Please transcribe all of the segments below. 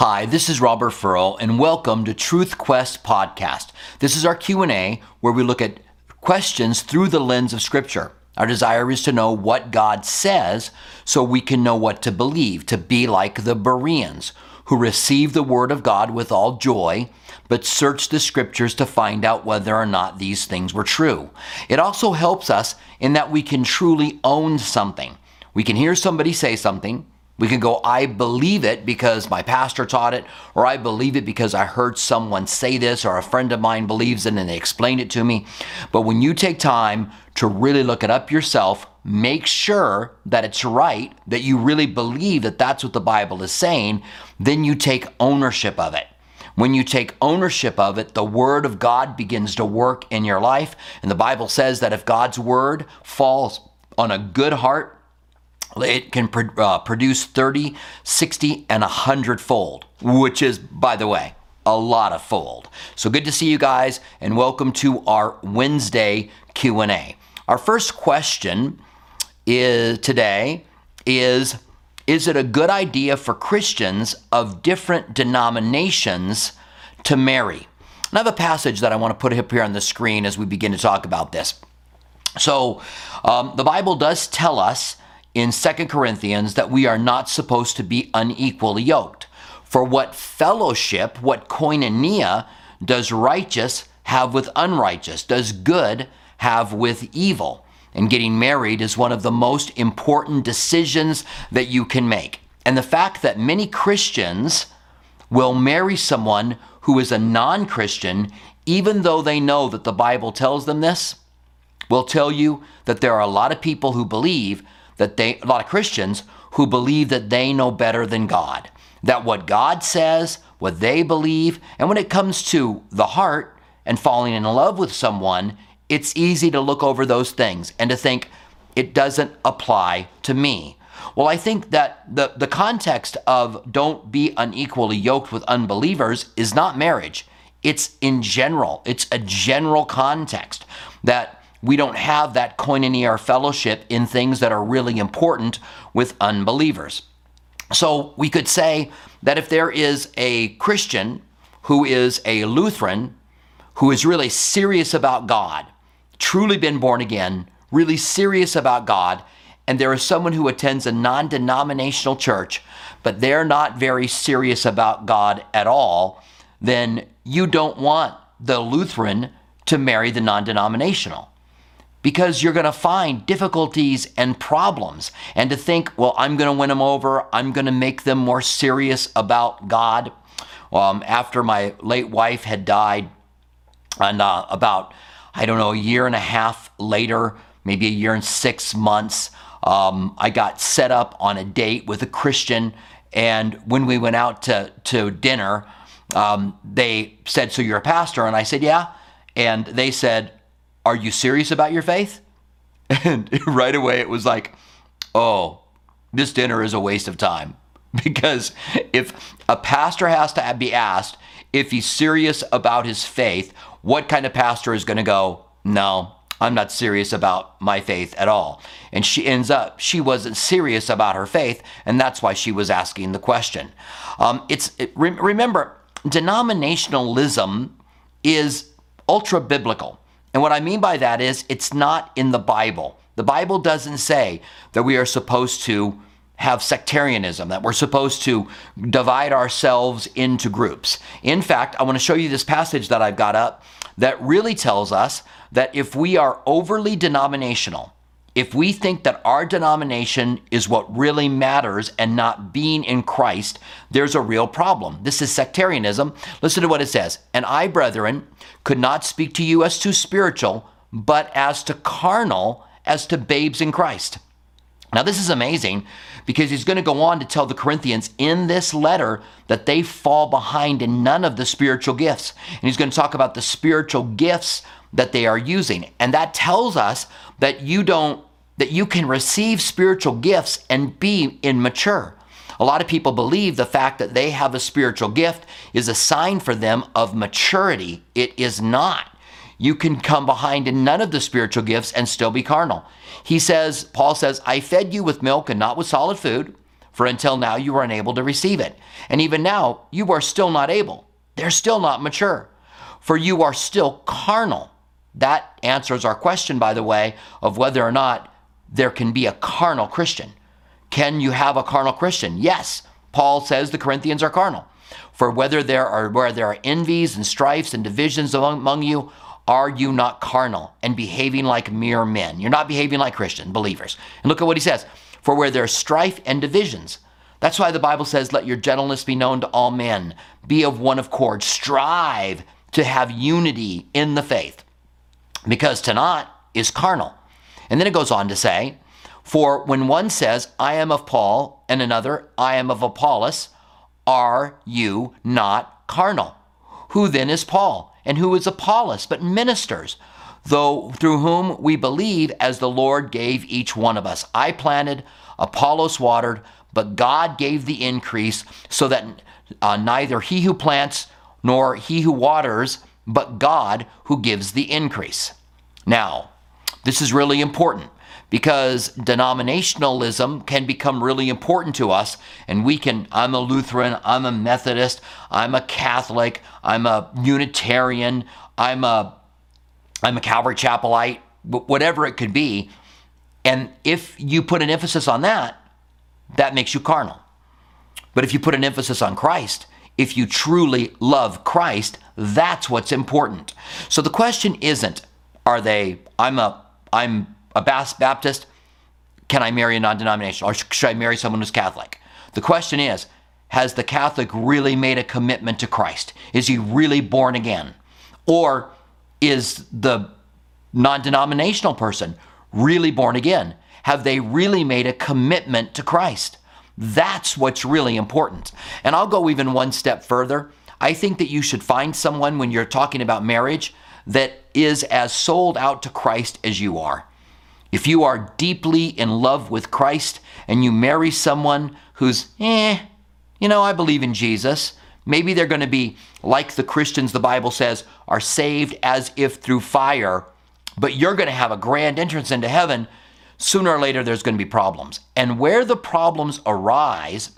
Hi, this is Robert Furrow and welcome to Truth Quest podcast. This is our Q&A where we look at questions through the lens of scripture. Our desire is to know what God says so we can know what to believe, to be like the Bereans who receive the word of God with all joy, but search the scriptures to find out whether or not these things were true. It also helps us in that we can truly own something. We can hear somebody say something, we can go, I believe it because my pastor taught it, or I believe it because I heard someone say this, or a friend of mine believes it and they explained it to me. But when you take time to really look it up yourself, make sure that it's right, that you really believe that that's what the Bible is saying, then you take ownership of it. When you take ownership of it, the Word of God begins to work in your life. And the Bible says that if God's Word falls on a good heart, it can uh, produce 30, 60, and 100 fold, which is, by the way, a lot of fold. So good to see you guys and welcome to our Wednesday Q&A. Our first question is today is is it a good idea for Christians of different denominations to marry? And I have a passage that I want to put up here on the screen as we begin to talk about this. So, um, the Bible does tell us in 2 Corinthians that we are not supposed to be unequally yoked. For what fellowship, what koinonia does righteous have with unrighteous, does good have with evil? And getting married is one of the most important decisions that you can make. And the fact that many Christians will marry someone who is a non Christian, even though they know that the Bible tells them this, will tell you that there are a lot of people who believe that they, a lot of Christians who believe that they know better than God. That what God says, what they believe, and when it comes to the heart and falling in love with someone, it's easy to look over those things and to think it doesn't apply to me. Well, I think that the, the context of don't be unequally yoked with unbelievers is not marriage. It's in general, it's a general context that we don't have that koinonia fellowship in things that are really important with unbelievers. So we could say that if there is a Christian who is a Lutheran, who is really serious about God, truly been born again, really serious about God, and there is someone who attends a non denominational church, but they're not very serious about God at all, then you don't want the Lutheran to marry the non denominational because you're going to find difficulties and problems. And to think, well, I'm going to win them over, I'm going to make them more serious about God. Um, after my late wife had died, and uh, about, I don't know, a year and a half later, maybe a year and six months, um, I got set up on a date with a Christian. And when we went out to, to dinner, um, they said, So you're a pastor? And I said, Yeah. And they said, are you serious about your faith? And right away it was like, Oh, this dinner is a waste of time. Because if a pastor has to be asked if he's serious about his faith, what kind of pastor is going to go, No, I'm not serious about my faith at all. And she ends up, she wasn't serious about her faith, and that's why she was asking the question. Um, it's it, re- remember, denominationalism is ultra biblical. And what I mean by that is it's not in the Bible. The Bible doesn't say that we are supposed to have sectarianism, that we're supposed to divide ourselves into groups. In fact, I want to show you this passage that I've got up that really tells us that if we are overly denominational, if we think that our denomination is what really matters and not being in Christ, there's a real problem. This is sectarianism. Listen to what it says. And I, brethren, could not speak to you as to spiritual, but as to carnal, as to babes in Christ. Now, this is amazing because he's going to go on to tell the Corinthians in this letter that they fall behind in none of the spiritual gifts. And he's going to talk about the spiritual gifts that they are using. And that tells us that you don't that you can receive spiritual gifts and be immature. A lot of people believe the fact that they have a spiritual gift is a sign for them of maturity. It is not. You can come behind in none of the spiritual gifts and still be carnal. He says, Paul says, I fed you with milk and not with solid food, for until now you were unable to receive it. And even now you are still not able. They're still not mature, for you are still carnal. That answers our question, by the way, of whether or not there can be a carnal Christian. Can you have a carnal Christian? Yes. Paul says the Corinthians are carnal. For whether there are where there are envies and strifes and divisions among, among you, are you not carnal and behaving like mere men? You're not behaving like Christian believers. And look at what he says. For where there's strife and divisions, that's why the Bible says, Let your gentleness be known to all men, be of one accord, strive to have unity in the faith, because to not is carnal. And then it goes on to say, For when one says, I am of Paul, and another, I am of Apollos, are you not carnal? Who then is Paul? And who is Apollos but ministers? Though through whom we believe as the Lord gave each one of us. I planted, Apollos watered, but God gave the increase so that uh, neither he who plants nor he who waters, but God who gives the increase. Now, this is really important because denominationalism can become really important to us and we can i'm a lutheran i'm a methodist i'm a catholic i'm a unitarian i'm a i'm a calvary chapelite whatever it could be. And if you put an emphasis on that that makes you carnal. But if you put an emphasis on christ if you truly love christ that's what's important. So the question isn't are they i'm a i'm a Baptist, can I marry a non denominational? Or should I marry someone who's Catholic? The question is Has the Catholic really made a commitment to Christ? Is he really born again? Or is the non denominational person really born again? Have they really made a commitment to Christ? That's what's really important. And I'll go even one step further. I think that you should find someone when you're talking about marriage that is as sold out to Christ as you are. If you are deeply in love with Christ and you marry someone who's, eh, you know, I believe in Jesus, maybe they're going to be like the Christians the Bible says are saved as if through fire, but you're going to have a grand entrance into heaven. Sooner or later, there's going to be problems. And where the problems arise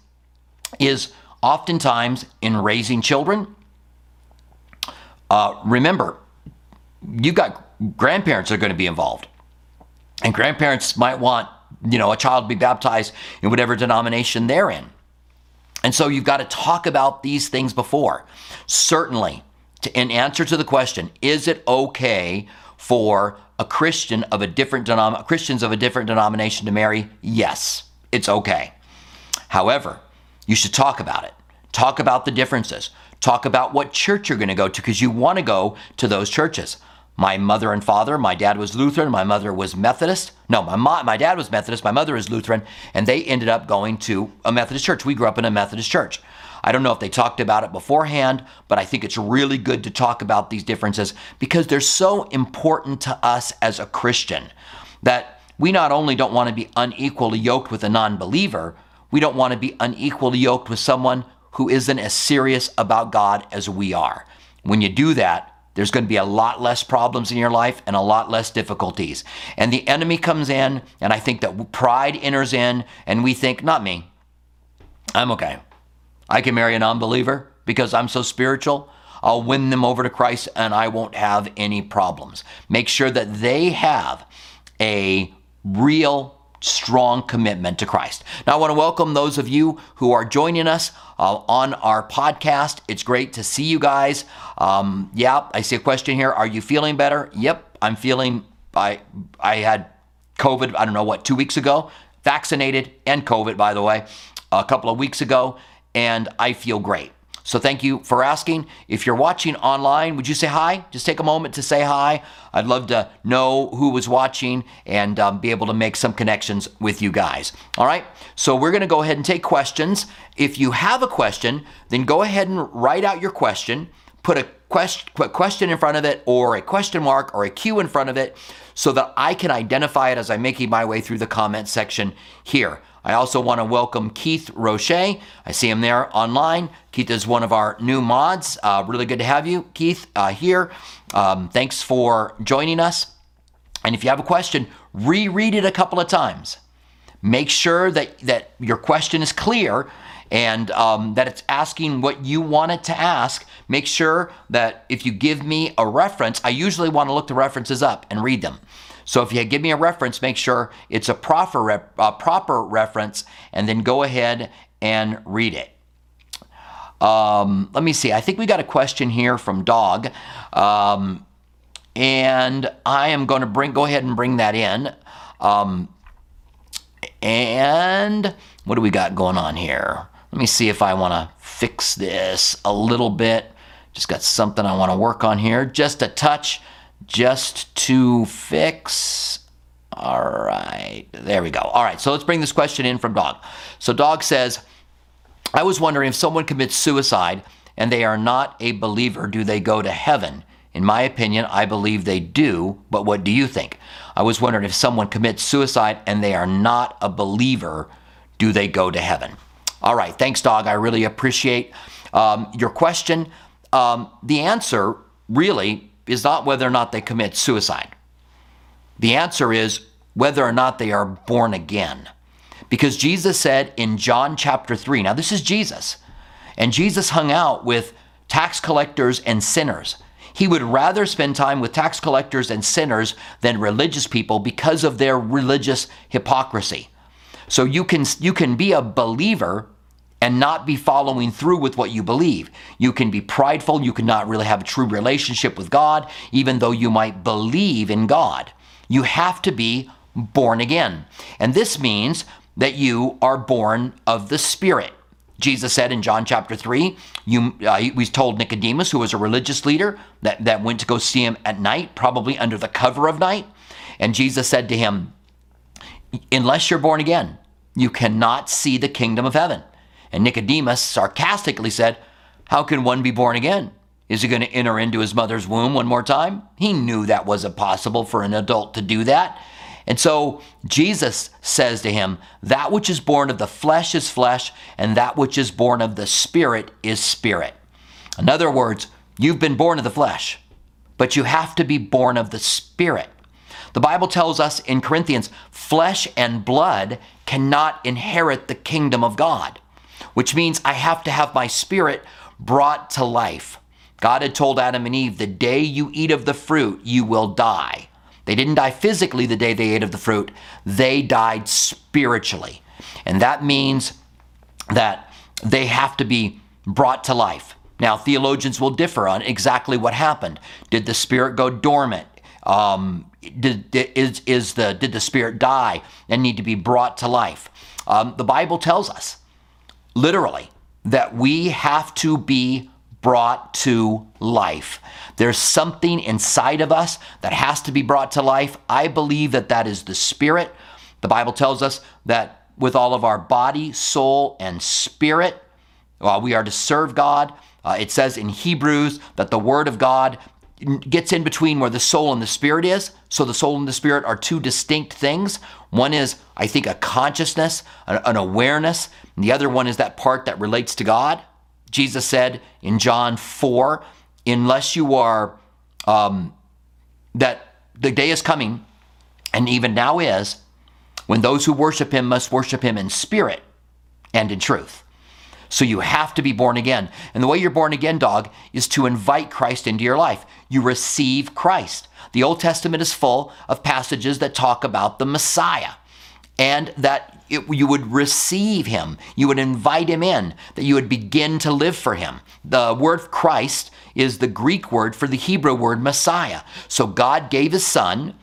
is oftentimes in raising children. Uh, remember, you've got grandparents that are going to be involved. And grandparents might want, you know, a child to be baptized in whatever denomination they're in. And so you've got to talk about these things before. Certainly, to, in answer to the question, is it okay for a Christian of a different denom- Christians of a different denomination to marry? Yes, it's okay. However, you should talk about it. Talk about the differences. Talk about what church you're going to go to because you want to go to those churches. My mother and father, my dad was Lutheran, my mother was Methodist. No, my, my dad was Methodist, my mother is Lutheran, and they ended up going to a Methodist church. We grew up in a Methodist church. I don't know if they talked about it beforehand, but I think it's really good to talk about these differences because they're so important to us as a Christian that we not only don't want to be unequally yoked with a non believer, we don't want to be unequally yoked with someone who isn't as serious about God as we are. When you do that, there's going to be a lot less problems in your life and a lot less difficulties. And the enemy comes in, and I think that pride enters in, and we think, not me. I'm okay. I can marry a non believer because I'm so spiritual. I'll win them over to Christ and I won't have any problems. Make sure that they have a real strong commitment to Christ. Now, I want to welcome those of you who are joining us uh, on our podcast. It's great to see you guys. Um, yeah, I see a question here. Are you feeling better? Yep, I'm feeling. I I had COVID. I don't know what two weeks ago. Vaccinated and COVID, by the way, a couple of weeks ago, and I feel great. So thank you for asking. If you're watching online, would you say hi? Just take a moment to say hi. I'd love to know who was watching and um, be able to make some connections with you guys. All right. So we're going to go ahead and take questions. If you have a question, then go ahead and write out your question. Put a question in front of it or a question mark or a Q in front of it so that I can identify it as I'm making my way through the comment section here. I also want to welcome Keith Roche. I see him there online. Keith is one of our new mods. Uh, really good to have you, Keith, uh, here. Um, thanks for joining us. And if you have a question, reread it a couple of times. Make sure that, that your question is clear and um, that it's asking what you want it to ask. Make sure that if you give me a reference, I usually want to look the references up and read them. So if you give me a reference, make sure it's a proper, uh, proper reference and then go ahead and read it. Um, let me see. I think we got a question here from Dog. Um, and I am going to bring go ahead and bring that in. Um, and what do we got going on here? Let me see if I want to fix this a little bit. Just got something I want to work on here. Just a touch, just to fix. All right, there we go. All right, so let's bring this question in from Dog. So Dog says, I was wondering if someone commits suicide and they are not a believer, do they go to heaven? In my opinion, I believe they do, but what do you think? I was wondering if someone commits suicide and they are not a believer, do they go to heaven? All right, thanks, dog. I really appreciate um, your question. Um, the answer really is not whether or not they commit suicide. The answer is whether or not they are born again. Because Jesus said in John chapter 3, now this is Jesus, and Jesus hung out with tax collectors and sinners. He would rather spend time with tax collectors and sinners than religious people because of their religious hypocrisy. So you can you can be a believer and not be following through with what you believe. You can be prideful, you cannot really have a true relationship with God even though you might believe in God. You have to be born again. And this means that you are born of the Spirit. Jesus said in John chapter 3, you, uh, he told Nicodemus, who was a religious leader, that, that went to go see him at night, probably under the cover of night. And Jesus said to him, Unless you're born again, you cannot see the kingdom of heaven. And Nicodemus sarcastically said, How can one be born again? Is he going to enter into his mother's womb one more time? He knew that wasn't possible for an adult to do that. And so Jesus says to him, That which is born of the flesh is flesh, and that which is born of the spirit is spirit. In other words, you've been born of the flesh, but you have to be born of the spirit. The Bible tells us in Corinthians, flesh and blood cannot inherit the kingdom of God, which means I have to have my spirit brought to life. God had told Adam and Eve, The day you eat of the fruit, you will die. They didn't die physically the day they ate of the fruit, they died spiritually. And that means that they have to be brought to life. Now, theologians will differ on exactly what happened. Did the spirit go dormant? Um, did, is, is the, did the spirit die and need to be brought to life? Um, the Bible tells us, literally, that we have to be brought to life. There's something inside of us that has to be brought to life. I believe that that is the Spirit. The Bible tells us that with all of our body, soul, and spirit, well, we are to serve God. Uh, it says in Hebrews that the Word of God gets in between where the soul and the spirit is. So the soul and the spirit are two distinct things. One is, I think, a consciousness, an awareness, and the other one is that part that relates to God. Jesus said in John 4, unless you are, um, that the day is coming, and even now is, when those who worship him must worship him in spirit and in truth. So you have to be born again. And the way you're born again, dog, is to invite Christ into your life. You receive Christ. The Old Testament is full of passages that talk about the Messiah and that it, you would receive him, you would invite him in, that you would begin to live for him. The word Christ is the Greek word for the Hebrew word Messiah. So God gave his son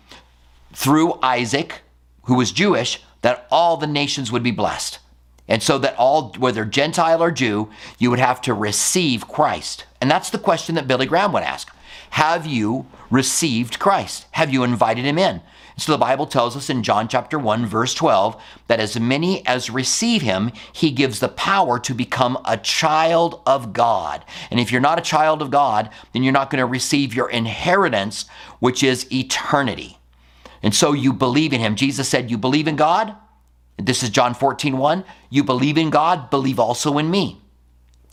through Isaac, who was Jewish, that all the nations would be blessed. And so that all, whether Gentile or Jew, you would have to receive Christ. And that's the question that Billy Graham would ask. Have you received Christ? Have you invited him in? So the Bible tells us in John chapter 1 verse 12 that as many as receive him, he gives the power to become a child of God. And if you're not a child of God, then you're not going to receive your inheritance, which is eternity. And so you believe in him. Jesus said, You believe in God? This is John 14, 1. You believe in God, believe also in me.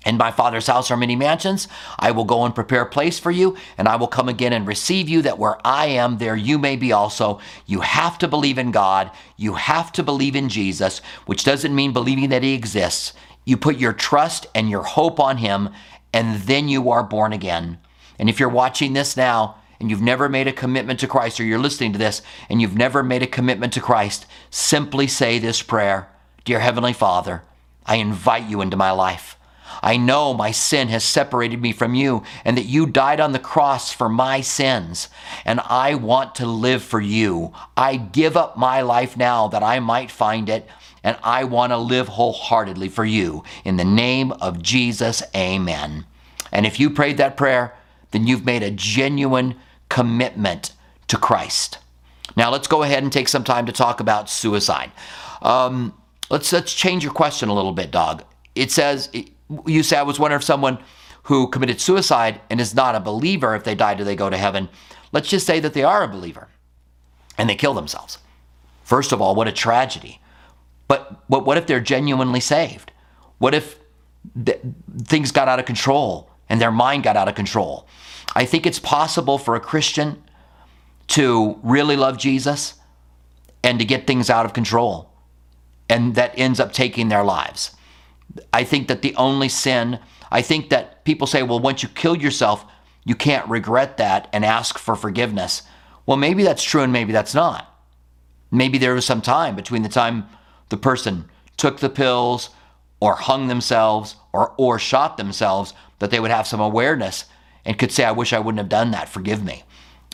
In my Father's house are many mansions. I will go and prepare a place for you, and I will come again and receive you, that where I am, there you may be also. You have to believe in God. You have to believe in Jesus, which doesn't mean believing that He exists. You put your trust and your hope on Him, and then you are born again. And if you're watching this now, and you've never made a commitment to Christ, or you're listening to this and you've never made a commitment to Christ, simply say this prayer Dear Heavenly Father, I invite you into my life. I know my sin has separated me from you and that you died on the cross for my sins. And I want to live for you. I give up my life now that I might find it. And I want to live wholeheartedly for you. In the name of Jesus, amen. And if you prayed that prayer, then you've made a genuine commitment to Christ. Now let's go ahead and take some time to talk about suicide. Um, let's let's change your question a little bit, dog. It says you say I was wondering if someone who committed suicide and is not a believer, if they die, do they go to heaven? Let's just say that they are a believer and they kill themselves. First of all, what a tragedy. But what, what if they're genuinely saved? What if th- things got out of control and their mind got out of control? I think it's possible for a Christian to really love Jesus and to get things out of control. And that ends up taking their lives. I think that the only sin, I think that people say, well, once you kill yourself, you can't regret that and ask for forgiveness. Well, maybe that's true and maybe that's not. Maybe there was some time between the time the person took the pills or hung themselves or, or shot themselves that they would have some awareness and could say, I wish I wouldn't have done that. Forgive me.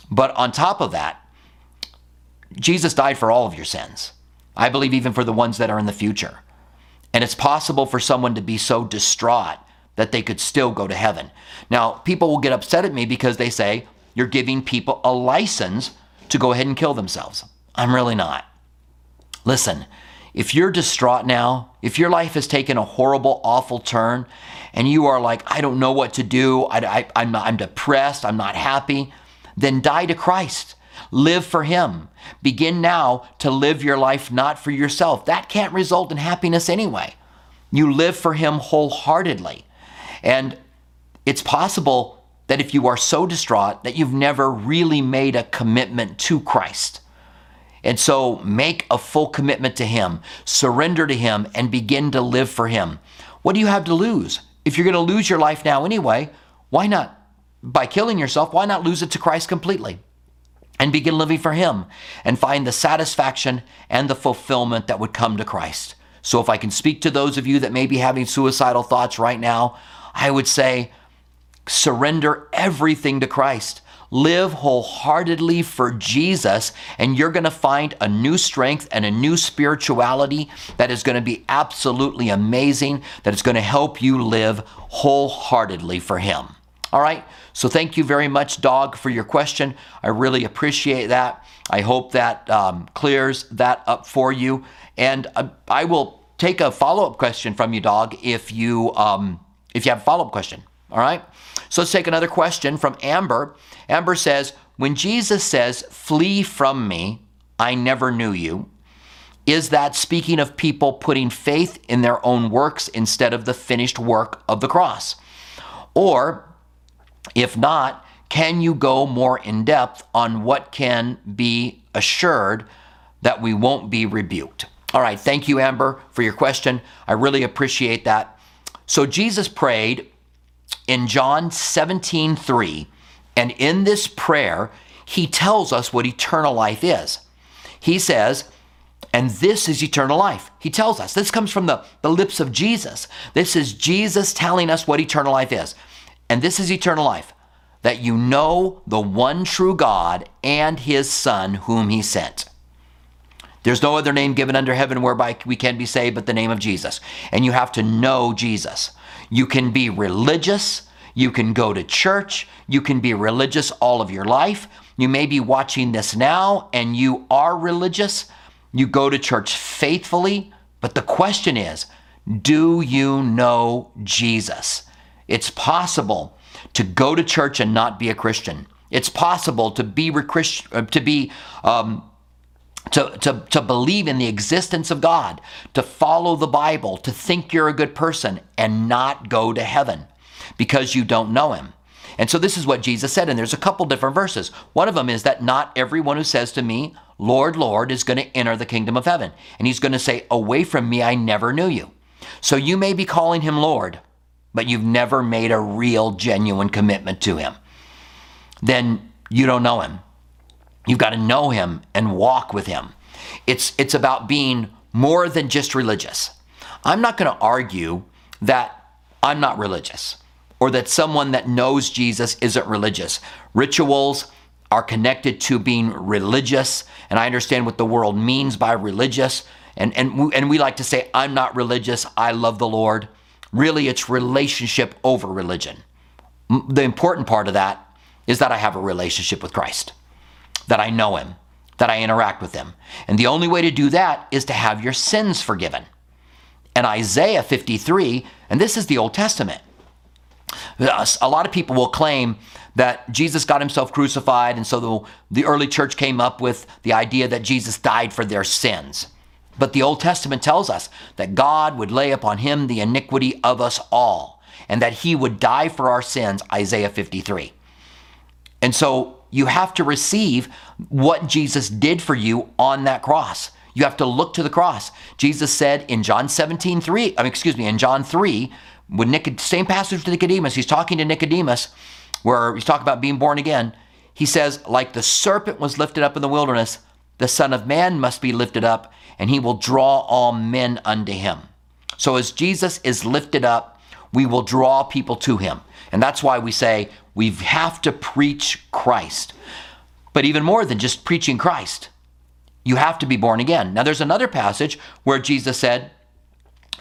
But on top of that, Jesus died for all of your sins. I believe even for the ones that are in the future. And it's possible for someone to be so distraught that they could still go to heaven. Now, people will get upset at me because they say, you're giving people a license to go ahead and kill themselves. I'm really not. Listen, if you're distraught now, if your life has taken a horrible, awful turn, and you are like, I don't know what to do, I, am I'm depressed, I'm not happy, then die to Christ. Live for Him. Begin now to live your life not for yourself. That can't result in happiness anyway. You live for Him wholeheartedly. And it's possible that if you are so distraught that you've never really made a commitment to Christ. And so make a full commitment to Him, surrender to Him, and begin to live for Him. What do you have to lose? If you're going to lose your life now anyway, why not? By killing yourself, why not lose it to Christ completely? And begin living for Him and find the satisfaction and the fulfillment that would come to Christ. So, if I can speak to those of you that may be having suicidal thoughts right now, I would say surrender everything to Christ. Live wholeheartedly for Jesus, and you're going to find a new strength and a new spirituality that is going to be absolutely amazing, that is going to help you live wholeheartedly for Him. All right? So thank you very much, Dog, for your question. I really appreciate that. I hope that um, clears that up for you. And uh, I will take a follow up question from you, Dog, if you um, if you have a follow up question. All right. So let's take another question from Amber. Amber says, When Jesus says, Flee from me, I never knew you, is that speaking of people putting faith in their own works instead of the finished work of the cross? Or, if not, can you go more in depth on what can be assured that we won't be rebuked? All right, thank you, Amber, for your question. I really appreciate that. So, Jesus prayed in John 17 3, and in this prayer, he tells us what eternal life is. He says, and this is eternal life. He tells us. This comes from the, the lips of Jesus. This is Jesus telling us what eternal life is. And this is eternal life that you know the one true God and his Son, whom he sent. There's no other name given under heaven whereby we can be saved but the name of Jesus. And you have to know Jesus. You can be religious. You can go to church. You can be religious all of your life. You may be watching this now and you are religious. You go to church faithfully. But the question is do you know Jesus? It's possible to go to church and not be a Christian. It's possible to be uh, to be um, to, to, to believe in the existence of God, to follow the Bible, to think you're a good person and not go to heaven because you don't know Him. And so this is what Jesus said, and there's a couple different verses. One of them is that not everyone who says to me, Lord, Lord, is going to enter the kingdom of heaven. And he's going to say, Away from me, I never knew you. So you may be calling him Lord, but you've never made a real, genuine commitment to him. Then you don't know him. You've got to know him and walk with him. It's, it's about being more than just religious. I'm not going to argue that I'm not religious or that someone that knows Jesus isn't religious. Rituals are connected to being religious, and I understand what the world means by religious. And, and, and we like to say, I'm not religious, I love the Lord. Really, it's relationship over religion. The important part of that is that I have a relationship with Christ that I know Him, that I interact with Him. And the only way to do that is to have your sins forgiven. And Isaiah 53, and this is the Old Testament. A lot of people will claim that Jesus got himself crucified, and so the, the early church came up with the idea that Jesus died for their sins. But the Old Testament tells us that God would lay upon him the iniquity of us all, and that he would die for our sins, Isaiah 53. And so you have to receive what Jesus did for you on that cross. You have to look to the cross. Jesus said in John 17, 3, I mean, excuse me, in John 3, when Nicod- same passage to Nicodemus, he's talking to Nicodemus, where he's talking about being born again. He says, like the serpent was lifted up in the wilderness, the Son of Man must be lifted up, and he will draw all men unto him. So as Jesus is lifted up, we will draw people to him. And that's why we say we have to preach Christ. But even more than just preaching Christ, you have to be born again. Now, there's another passage where Jesus said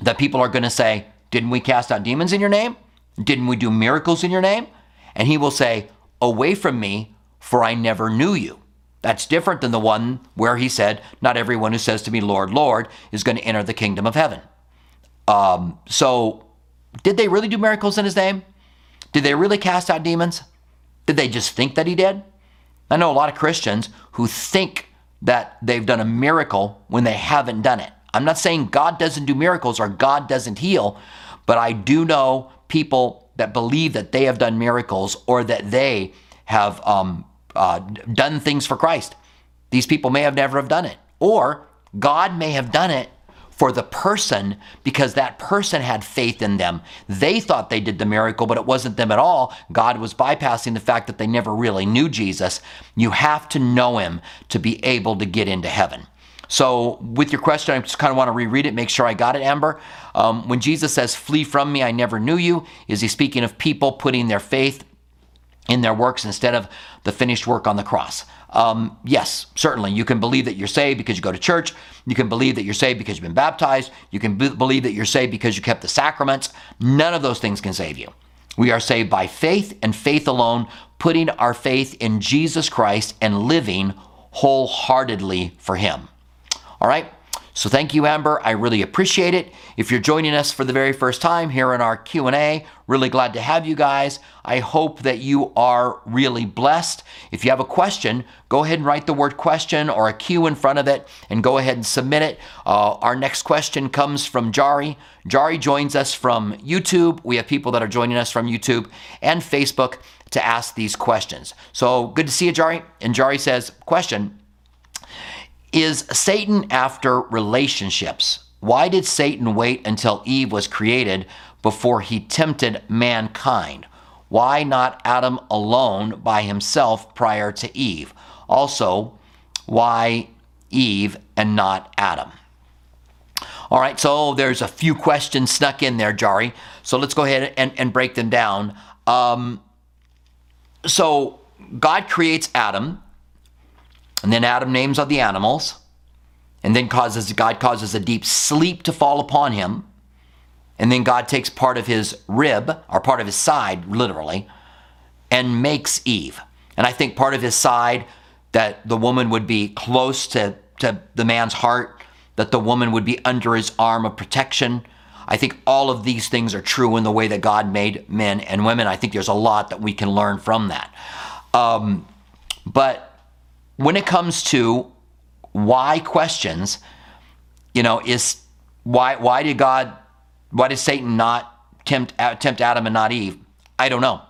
that people are going to say, Didn't we cast out demons in your name? Didn't we do miracles in your name? And he will say, Away from me, for I never knew you. That's different than the one where he said, Not everyone who says to me, Lord, Lord, is going to enter the kingdom of heaven. Um, so, did they really do miracles in his name? Did they really cast out demons? Did they just think that he did? I know a lot of Christians who think that they've done a miracle when they haven't done it. I'm not saying God doesn't do miracles or God doesn't heal, but I do know people that believe that they have done miracles or that they have um, uh, done things for Christ. These people may have never have done it, or God may have done it for the person because that person had faith in them. They thought they did the miracle, but it wasn't them at all. God was bypassing the fact that they never really knew Jesus. You have to know him to be able to get into heaven. So, with your question, I just kind of want to reread it, make sure I got it, Amber. Um, when Jesus says, Flee from me, I never knew you, is he speaking of people putting their faith in their works instead of the finished work on the cross? Um, yes, certainly. You can believe that you're saved because you go to church. You can believe that you're saved because you've been baptized. You can believe that you're saved because you kept the sacraments. None of those things can save you. We are saved by faith and faith alone, putting our faith in Jesus Christ and living wholeheartedly for Him. All right? So thank you, Amber. I really appreciate it. If you're joining us for the very first time here in our Q&A, really glad to have you guys. I hope that you are really blessed. If you have a question, go ahead and write the word question or a Q in front of it and go ahead and submit it. Uh, our next question comes from Jari. Jari joins us from YouTube. We have people that are joining us from YouTube and Facebook to ask these questions. So good to see you, Jari. And Jari says, question, is Satan after relationships? Why did Satan wait until Eve was created before he tempted mankind? Why not Adam alone by himself prior to Eve? Also, why Eve and not Adam? All right, so there's a few questions snuck in there, Jari. So let's go ahead and, and break them down. Um, so God creates Adam and then Adam names all the animals. And then causes God causes a deep sleep to fall upon him. And then God takes part of his rib, or part of his side, literally, and makes Eve. And I think part of his side that the woman would be close to, to the man's heart, that the woman would be under his arm of protection. I think all of these things are true in the way that God made men and women. I think there's a lot that we can learn from that. Um, but when it comes to why questions, you know, is why why did God why did Satan not tempt uh, tempt Adam and not Eve? I don't know.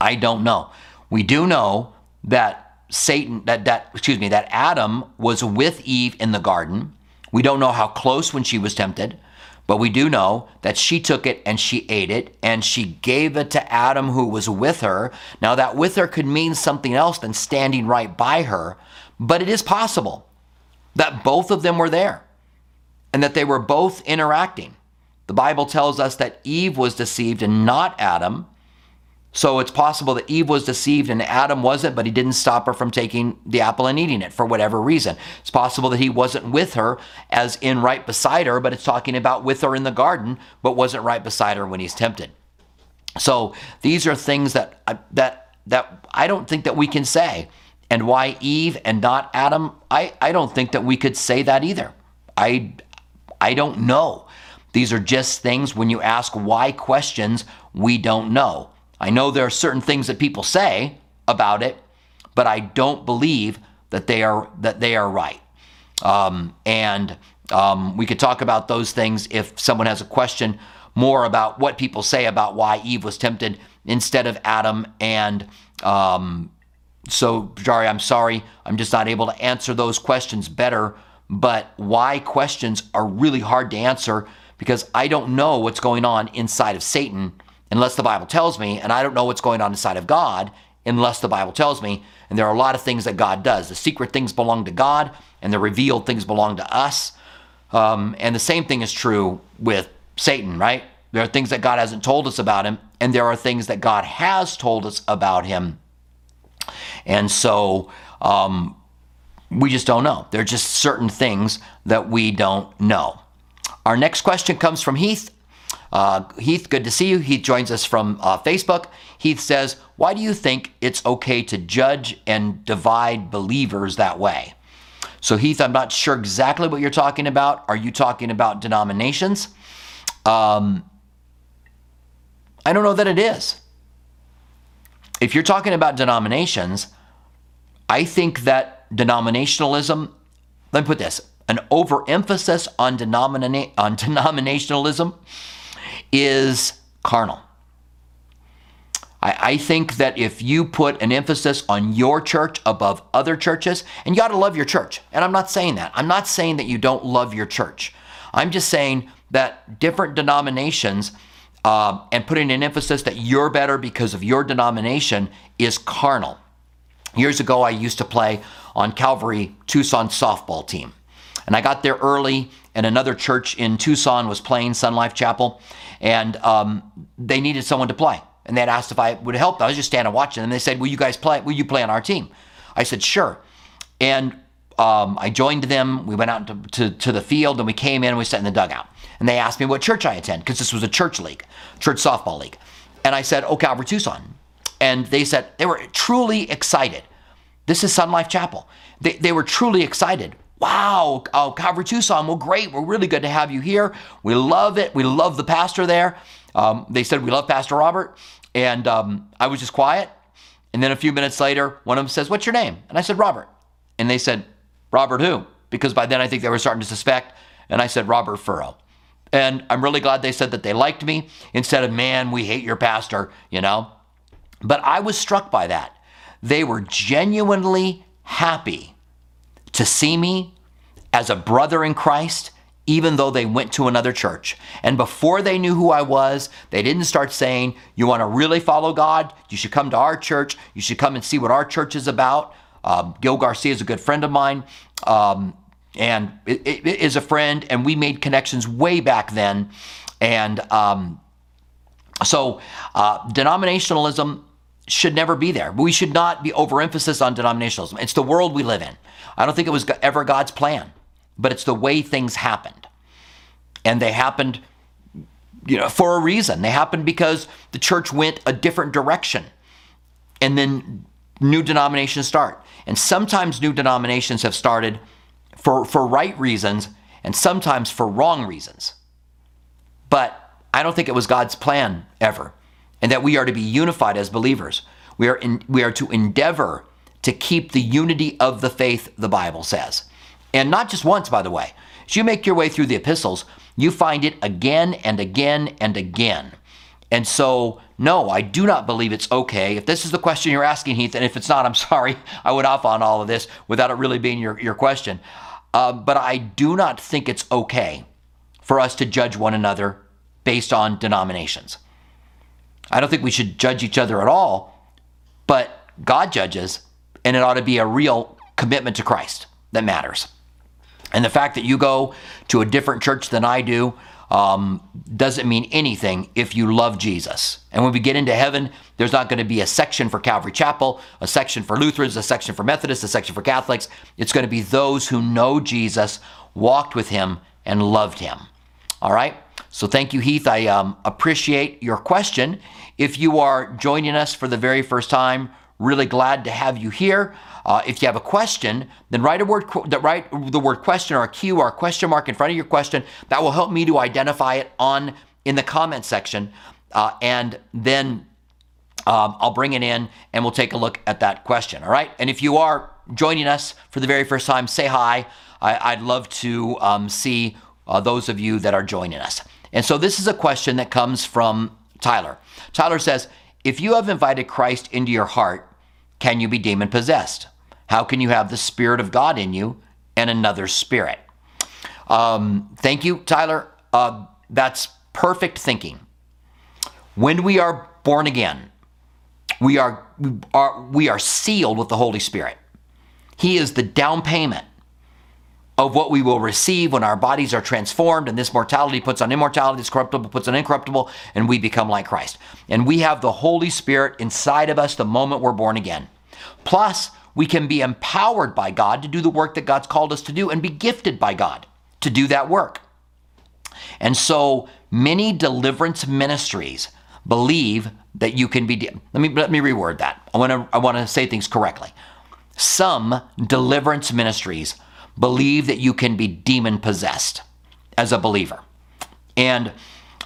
I don't know. We do know that Satan that that excuse me that Adam was with Eve in the garden. We don't know how close when she was tempted, but we do know that she took it and she ate it and she gave it to Adam who was with her. Now that with her could mean something else than standing right by her, but it is possible that both of them were there and that they were both interacting. The Bible tells us that Eve was deceived and not Adam. So it's possible that Eve was deceived and Adam wasn't, but he didn't stop her from taking the apple and eating it for whatever reason. It's possible that he wasn't with her, as in right beside her, but it's talking about with her in the garden, but wasn't right beside her when he's tempted. So these are things that uh, that that I don't think that we can say. And why Eve and not Adam? I, I don't think that we could say that either. I I don't know. These are just things when you ask why questions, we don't know. I know there are certain things that people say about it, but I don't believe that they are that they are right. Um, and um, we could talk about those things if someone has a question more about what people say about why Eve was tempted instead of Adam. And um, so, Jari, I'm sorry, I'm just not able to answer those questions better. But why questions are really hard to answer because I don't know what's going on inside of Satan unless the Bible tells me, and I don't know what's going on inside of God unless the Bible tells me. And there are a lot of things that God does. The secret things belong to God, and the revealed things belong to us. Um, and the same thing is true with Satan, right? There are things that God hasn't told us about him, and there are things that God has told us about him. And so um, we just don't know. There are just certain things that we don't know. Our next question comes from Heath. Uh, Heath, good to see you. Heath joins us from uh, Facebook. Heath says, Why do you think it's okay to judge and divide believers that way? So, Heath, I'm not sure exactly what you're talking about. Are you talking about denominations? Um, I don't know that it is. If you're talking about denominations, I think that denominationalism, let me put this an overemphasis on, denomina- on denominationalism is carnal. I, I, think that if you put an emphasis on your church above other churches, and you got to love your church, and I'm not saying that. I'm not saying that you don't love your church. I'm just saying that different denominations uh, and putting an emphasis that you're better because of your denomination is carnal. Years ago, I used to play on Calvary Tucson softball team. And I got there early, and another church in Tucson was playing Sun Life Chapel, and um, they needed someone to play. And they asked if I would help. I was just standing watching, and they said, "Will you guys play? Will you play on our team?" I said, "Sure." And um, I joined them. We went out to, to, to, the field, and we came in. and We sat in the dugout, and they asked me what church I attend because this was a church league, church softball league. And I said, "Oh, Calvary Tucson." And they said they were truly excited. This is Sun Life Chapel. They, they were truly excited wow, oh, Calvary Tucson, well, great. We're really good to have you here. We love it. We love the pastor there. Um, they said, we love Pastor Robert. And um, I was just quiet. And then a few minutes later, one of them says, what's your name? And I said, Robert. And they said, Robert who? Because by then I think they were starting to suspect. And I said, Robert Furrow. And I'm really glad they said that they liked me instead of, man, we hate your pastor, you know? But I was struck by that. They were genuinely happy to see me as a brother in Christ, even though they went to another church. And before they knew who I was, they didn't start saying, You want to really follow God? You should come to our church. You should come and see what our church is about. Um, Gil Garcia is a good friend of mine um, and it, it is a friend, and we made connections way back then. And um, so, uh, denominationalism should never be there. We should not be overemphasis on denominationalism. It's the world we live in. I don't think it was ever God's plan, but it's the way things happened. And they happened you know for a reason. They happened because the church went a different direction. And then new denominations start. And sometimes new denominations have started for for right reasons and sometimes for wrong reasons. But I don't think it was God's plan ever and that we are to be unified as believers. We are, in, we are to endeavor to keep the unity of the faith, the Bible says. And not just once, by the way. As you make your way through the epistles, you find it again and again and again. And so, no, I do not believe it's okay. If this is the question you're asking, Heath, and if it's not, I'm sorry, I went off on all of this without it really being your, your question. Uh, but I do not think it's okay for us to judge one another based on denominations. I don't think we should judge each other at all, but God judges, and it ought to be a real commitment to Christ that matters. And the fact that you go to a different church than I do um, doesn't mean anything if you love Jesus. And when we get into heaven, there's not going to be a section for Calvary Chapel, a section for Lutherans, a section for Methodists, a section for Catholics. It's going to be those who know Jesus, walked with him, and loved him. All right? So thank you, Heath. I um, appreciate your question. If you are joining us for the very first time, really glad to have you here. Uh, if you have a question, then write a word, write the word question or a Q or a question mark in front of your question. That will help me to identify it on in the comment section, uh, and then um, I'll bring it in and we'll take a look at that question. All right. And if you are joining us for the very first time, say hi. I, would love to um, see uh, those of you that are joining us. And so this is a question that comes from Tyler. Tyler says, if you have invited Christ into your heart, can you be demon possessed? How can you have the Spirit of God in you and another spirit? Um, thank you, Tyler. Uh, that's perfect thinking. When we are born again, we are, we are we are sealed with the Holy Spirit. He is the down payment of what we will receive when our bodies are transformed, and this mortality puts on immortality, this corruptible puts on incorruptible, and we become like Christ. And we have the Holy Spirit inside of us the moment we're born again. Plus, we can be empowered by God to do the work that God's called us to do and be gifted by God to do that work. And so many deliverance ministries believe that you can be de- let me let me reword that. I want to I want to say things correctly. Some deliverance ministries believe that you can be demon possessed as a believer. And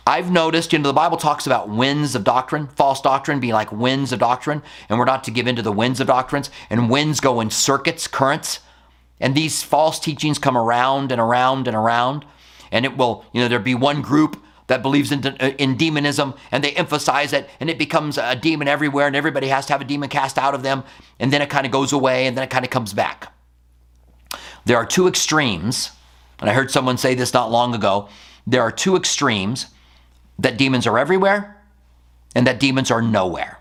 I've noticed, you know, the Bible talks about winds of doctrine, false doctrine being like winds of doctrine, and we're not to give into the winds of doctrines. And winds go in circuits, currents, and these false teachings come around and around and around. And it will, you know, there be one group that believes in, in demonism and they emphasize it and it becomes a demon everywhere and everybody has to have a demon cast out of them and then it kind of goes away and then it kind of comes back. There are two extremes, and I heard someone say this not long ago. There are two extremes that demons are everywhere and that demons are nowhere.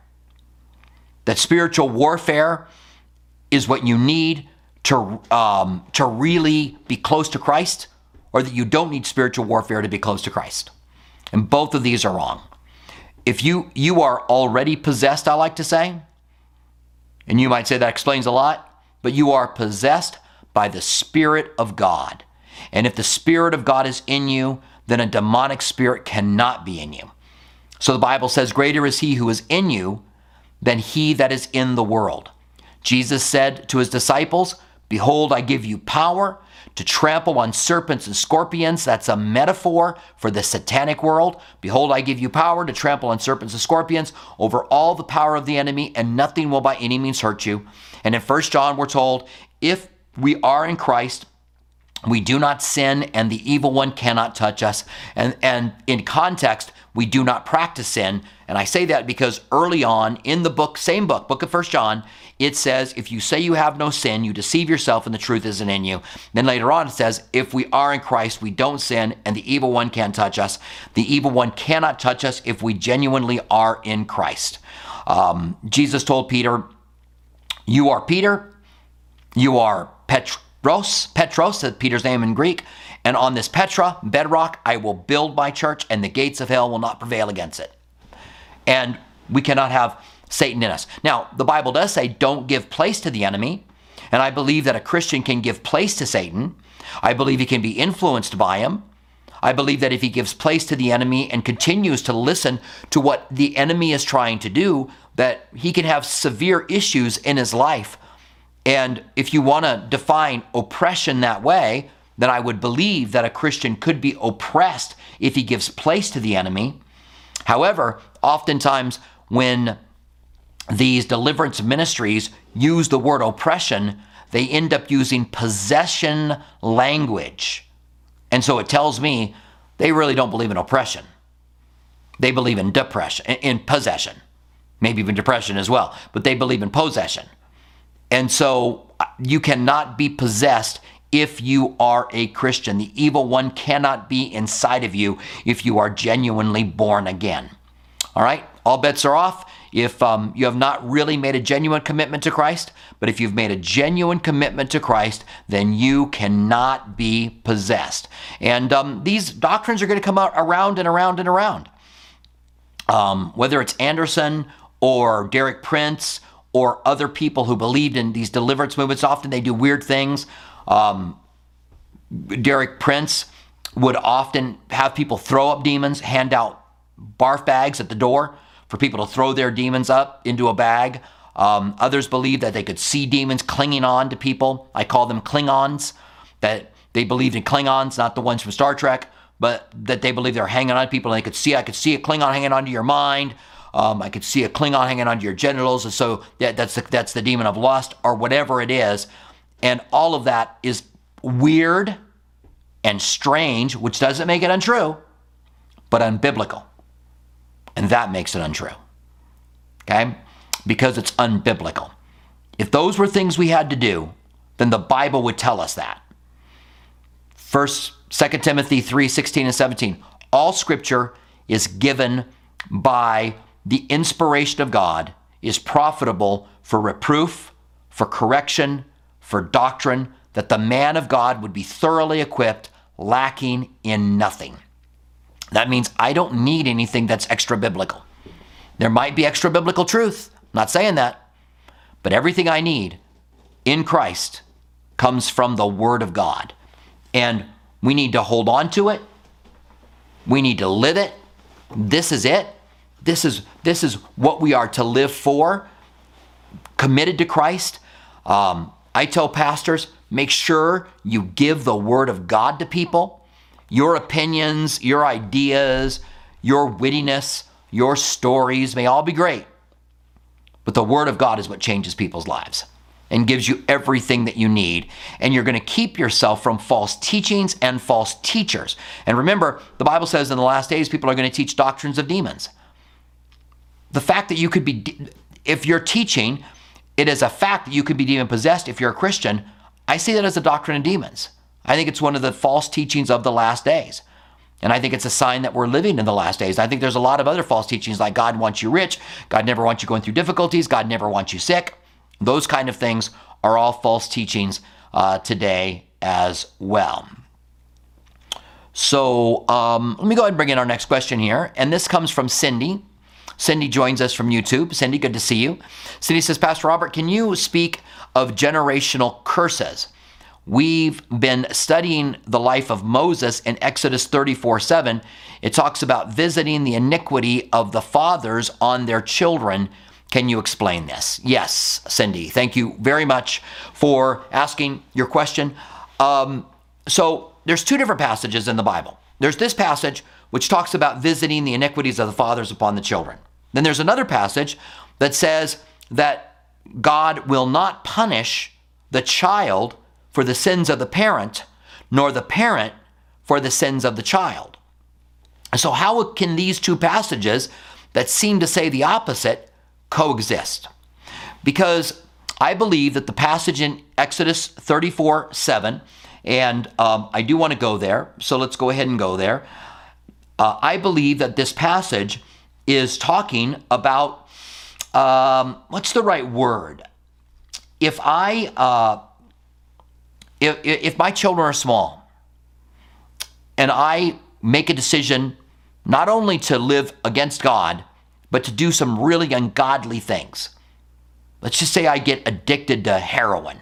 That spiritual warfare is what you need to, um, to really be close to Christ, or that you don't need spiritual warfare to be close to Christ. And both of these are wrong. If you, you are already possessed, I like to say, and you might say that explains a lot, but you are possessed by the Spirit of God. And if the Spirit of God is in you, then a demonic spirit cannot be in you. So the Bible says, Greater is he who is in you than he that is in the world. Jesus said to his disciples, Behold, I give you power to trample on serpents and scorpions. That's a metaphor for the satanic world. Behold, I give you power to trample on serpents and scorpions over all the power of the enemy, and nothing will by any means hurt you. And in 1 John, we're told, If we are in Christ, we do not sin, and the evil one cannot touch us. And, and in context, we do not practice sin. And I say that because early on in the book, same book, book of First John, it says, if you say you have no sin, you deceive yourself and the truth isn't in you. Then later on, it says, if we are in Christ, we don't sin and the evil one can't touch us. The evil one cannot touch us if we genuinely are in Christ. Um, Jesus told Peter, You are Peter, you are Petros, Petros, said Peter's name in Greek. And on this Petra, bedrock, I will build my church, and the gates of hell will not prevail against it. And we cannot have Satan in us. Now, the Bible does say don't give place to the enemy. And I believe that a Christian can give place to Satan. I believe he can be influenced by him. I believe that if he gives place to the enemy and continues to listen to what the enemy is trying to do, that he can have severe issues in his life and if you want to define oppression that way, then I would believe that a Christian could be oppressed if he gives place to the enemy. However, oftentimes when these deliverance ministries use the word oppression, they end up using possession language. And so it tells me they really don't believe in oppression. They believe in depression, in possession, maybe even depression as well, but they believe in possession. And so uh, you cannot be possessed if you are a Christian. The evil one cannot be inside of you if you are genuinely born again. All right, all bets are off. If um, you have not really made a genuine commitment to Christ, but if you've made a genuine commitment to Christ, then you cannot be possessed. And um, these doctrines are going to come out around and around and around. Um, whether it's Anderson or Derek Prince or other people who believed in these deliverance movements, often they do weird things. Um, Derek Prince would often have people throw up demons, hand out barf bags at the door for people to throw their demons up into a bag. Um, others believe that they could see demons clinging on to people. I call them Klingons, that they believed in Klingons, not the ones from Star Trek, but that they believed they're hanging on to people and they could see, I could see a Klingon hanging onto your mind. Um, I could see a Klingon hanging onto your genitals. And so that, that's, the, that's the demon of lust or whatever it is. And all of that is weird and strange, which doesn't make it untrue, but unbiblical. And that makes it untrue. Okay? Because it's unbiblical. If those were things we had to do, then the Bible would tell us that. First, 2 Timothy 3 16 and 17. All scripture is given by the inspiration of God, is profitable for reproof, for correction, for doctrine, that the man of God would be thoroughly equipped, lacking in nothing. That means I don't need anything that's extra biblical. There might be extra biblical truth, I'm not saying that, but everything I need in Christ comes from the Word of God. And we need to hold on to it. We need to live it. This is it. This is this is what we are to live for. Committed to Christ. Um, I tell pastors, make sure you give the Word of God to people your opinions, your ideas, your wittiness, your stories may all be great, but the Word of God is what changes people's lives and gives you everything that you need. And you're going to keep yourself from false teachings and false teachers. And remember, the Bible says in the last days, people are going to teach doctrines of demons. The fact that you could be, if you're teaching, it is a fact that you could be demon possessed if you're a Christian. I see that as a doctrine of demons. I think it's one of the false teachings of the last days. And I think it's a sign that we're living in the last days. I think there's a lot of other false teachings like God wants you rich, God never wants you going through difficulties, God never wants you sick. Those kind of things are all false teachings uh, today as well. So um, let me go ahead and bring in our next question here. And this comes from Cindy. Cindy joins us from YouTube. Cindy, good to see you. Cindy says, Pastor Robert, can you speak of generational curses? We've been studying the life of Moses in Exodus 34 7. It talks about visiting the iniquity of the fathers on their children. Can you explain this? Yes, Cindy. Thank you very much for asking your question. Um, so, there's two different passages in the Bible. There's this passage which talks about visiting the iniquities of the fathers upon the children. Then there's another passage that says that God will not punish the child for the sins of the parent, nor the parent for the sins of the child. So, how can these two passages that seem to say the opposite coexist? Because I believe that the passage in Exodus 34 7, and um, I do want to go there, so let's go ahead and go there. Uh, I believe that this passage is talking about um, what's the right word? If I uh, if, if my children are small and I make a decision not only to live against God, but to do some really ungodly things, let's just say I get addicted to heroin,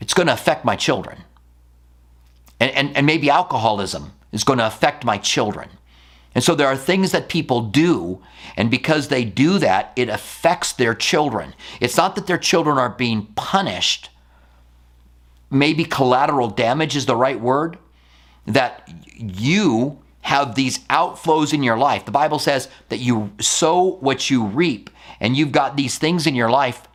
it's going to affect my children. And, and, and maybe alcoholism is going to affect my children. And so there are things that people do, and because they do that, it affects their children. It's not that their children are being punished maybe collateral damage is the right word, that you have these outflows in your life. The Bible says that you sow what you reap, and you've got these things in your life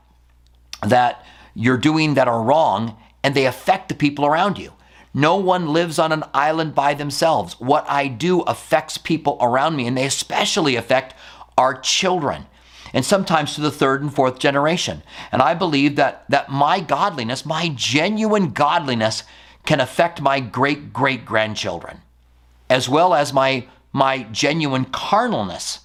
that you're doing that are wrong, and they affect the people around you. No one lives on an island by themselves. What I do affects people around me, and they especially affect our children and sometimes to the third and fourth generation. And I believe that that my godliness, my genuine godliness can affect my great great grandchildren as well as my my genuine carnalness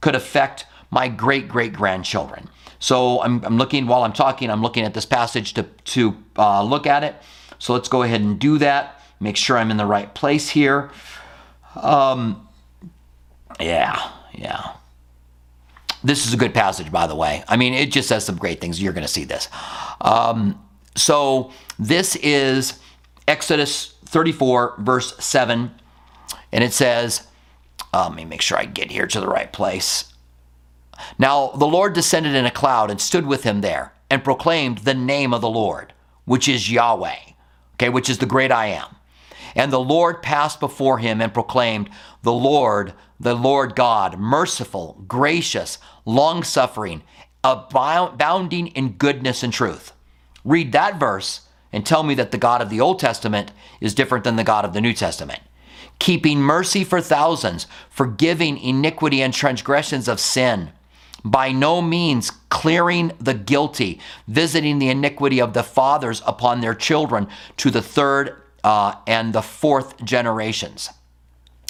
could affect my great great grandchildren. So I'm, I'm, looking while I'm talking, I'm looking at this passage to to uh, look at it. So let's go ahead and do that. Make sure I'm in the right place here. Um, yeah, yeah. This is a good passage, by the way. I mean, it just says some great things. You're going to see this. Um, so this is Exodus 34, verse 7 and it says, uh, let me make sure I get here to the right place. Now the Lord descended in a cloud and stood with him there and proclaimed the name of the Lord, which is Yahweh, okay, which is the great I am. And the Lord passed before him and proclaimed, The Lord, the Lord God, merciful, gracious, long suffering, abounding in goodness and truth. Read that verse and tell me that the God of the Old Testament is different than the God of the New Testament keeping mercy for thousands, forgiving iniquity and transgressions of sin, by no means clearing the guilty, visiting the iniquity of the fathers upon their children to the third uh, and the fourth generations.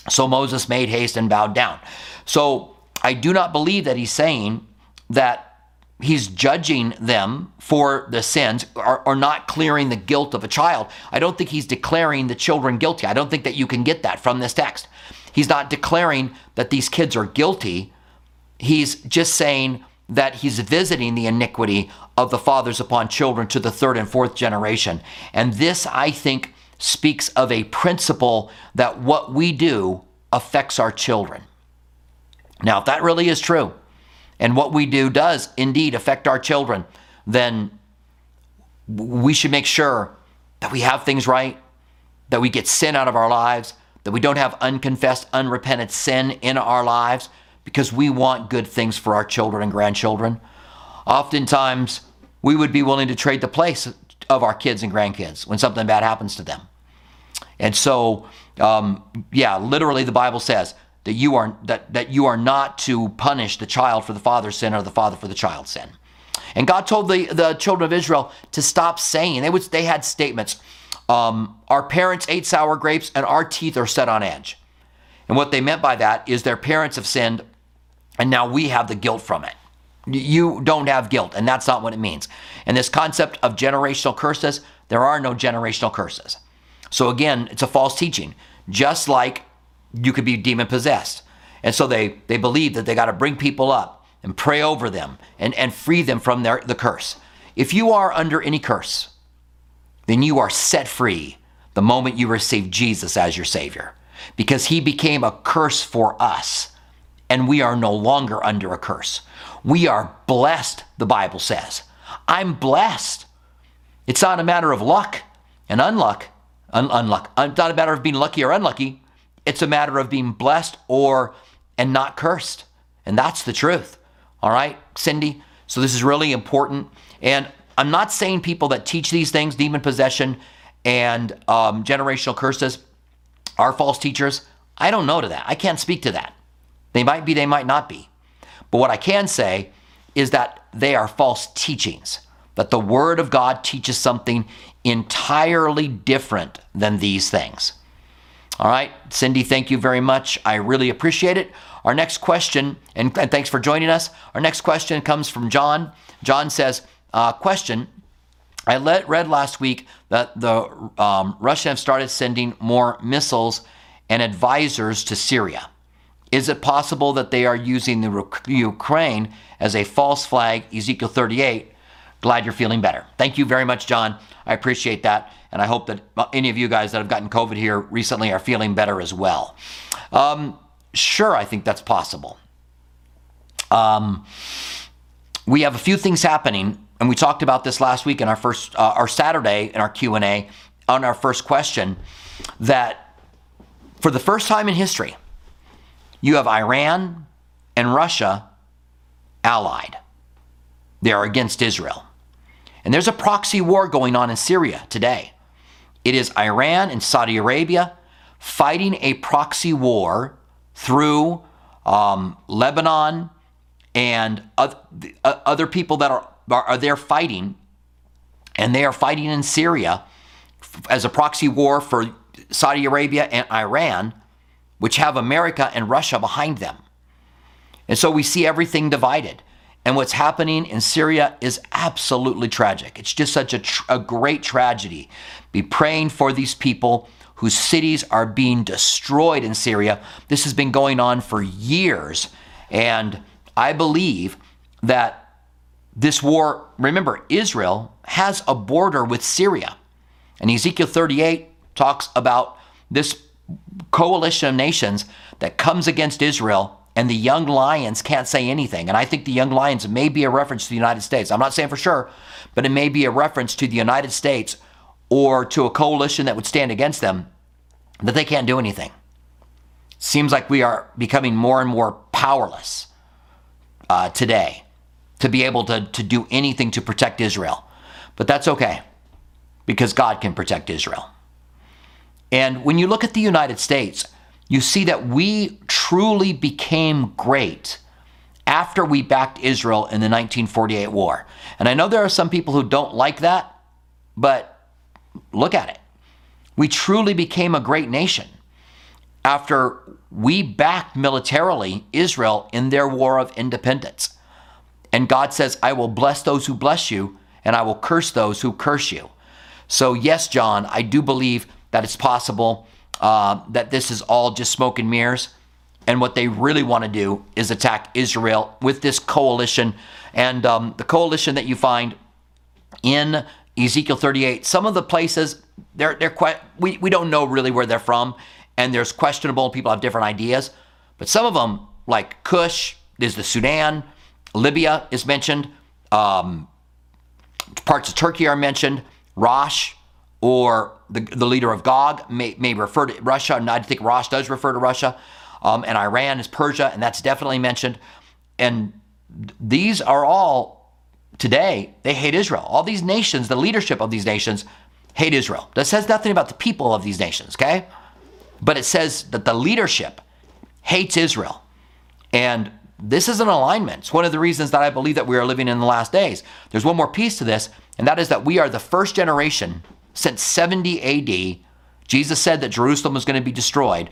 So Moses made haste and bowed down. So I do not believe that he's saying that he's judging them for the sins or, or, not clearing the guilt of a child. I don't think he's declaring the children guilty. I don't think that you can get that from this text. He's not declaring that these kids are guilty. He's just saying that he's visiting the iniquity of the fathers upon children to the third and fourth generation. And this, I think, speaks of a principle that what we do affects our children. Now, if that really is true, and what we do does indeed affect our children, then we should make sure that we have things right, that we get sin out of our lives, that we don't have unconfessed, unrepentant sin in our lives because we want good things for our children and grandchildren. Oftentimes, we would be willing to trade the place of our kids and grandkids when something bad happens to them. And so, um, yeah, literally, the Bible says that you are that, that you are not to punish the child for the father's sin or the father for the child's sin. And God told the, the children of Israel to stop saying, they, would, they had statements, um, our parents ate sour grapes and our teeth are set on edge. And what they meant by that is their parents have sinned and now we have the guilt from it. You don't have guilt, and that's not what it means. And this concept of generational curses, there are no generational curses. So again, it's a false teaching. Just like you could be demon possessed. And so they, they believe that they got to bring people up and pray over them and, and free them from their, the curse. If you are under any curse, then you are set free the moment you receive Jesus as your Savior because He became a curse for us and we are no longer under a curse. We are blessed, the Bible says. I'm blessed. It's not a matter of luck and unluck. Un- unluck. It's not a matter of being lucky or unlucky. It's a matter of being blessed or and not cursed. And that's the truth. All right, Cindy? So this is really important. And I'm not saying people that teach these things, demon possession and um, generational curses, are false teachers. I don't know to that. I can't speak to that. They might be, they might not be. But what I can say is that they are false teachings, that the Word of God teaches something entirely different than these things. All right, Cindy, thank you very much. I really appreciate it. Our next question, and, and thanks for joining us. Our next question comes from John. John says, uh, Question I let, read last week that the um, Russians have started sending more missiles and advisors to Syria. Is it possible that they are using the Ukraine as a false flag, Ezekiel 38? Glad you're feeling better. Thank you very much, John. I appreciate that. And I hope that any of you guys that have gotten COVID here recently are feeling better as well. Um, sure, I think that's possible. Um, we have a few things happening, and we talked about this last week in our first, uh, our Saturday in our Q and A on our first question. That for the first time in history, you have Iran and Russia allied. They are against Israel. And there's a proxy war going on in Syria today. It is Iran and Saudi Arabia fighting a proxy war through um, Lebanon and other people that are, are there fighting, and they are fighting in Syria as a proxy war for Saudi Arabia and Iran, which have America and Russia behind them. And so we see everything divided. And what's happening in Syria is absolutely tragic. It's just such a, tr- a great tragedy. Be praying for these people whose cities are being destroyed in Syria. This has been going on for years. And I believe that this war, remember, Israel has a border with Syria. And Ezekiel 38 talks about this coalition of nations that comes against Israel and the young lions can't say anything. And I think the young lions may be a reference to the United States. I'm not saying for sure, but it may be a reference to the United States or to a coalition that would stand against them that they can't do anything. Seems like we are becoming more and more powerless uh, today to be able to, to do anything to protect Israel. But that's okay because God can protect Israel. And when you look at the United States, you see that we truly became great after we backed Israel in the 1948 war. And I know there are some people who don't like that, but look at it. We truly became a great nation after we backed militarily Israel in their war of independence. And God says, I will bless those who bless you, and I will curse those who curse you. So, yes, John, I do believe that it's possible uh, that this is all just smoke and mirrors. And what they really want to do is attack Israel with this coalition. And um, the coalition that you find in Ezekiel 38, some of the places, they're, they're quite, we, we don't know really where they're from. And there's questionable, people have different ideas. But some of them, like Cush, there's the Sudan, Libya is mentioned, um, parts of Turkey are mentioned, Rosh, or the, the leader of Gog may, may refer to Russia, and I think Rosh does refer to Russia, um, and Iran is Persia, and that's definitely mentioned. And these are all today, they hate Israel. All these nations, the leadership of these nations, hate Israel. That says nothing about the people of these nations, okay? But it says that the leadership hates Israel. And this is an alignment. It's one of the reasons that I believe that we are living in the last days. There's one more piece to this, and that is that we are the first generation since 70 AD, Jesus said that Jerusalem was going to be destroyed.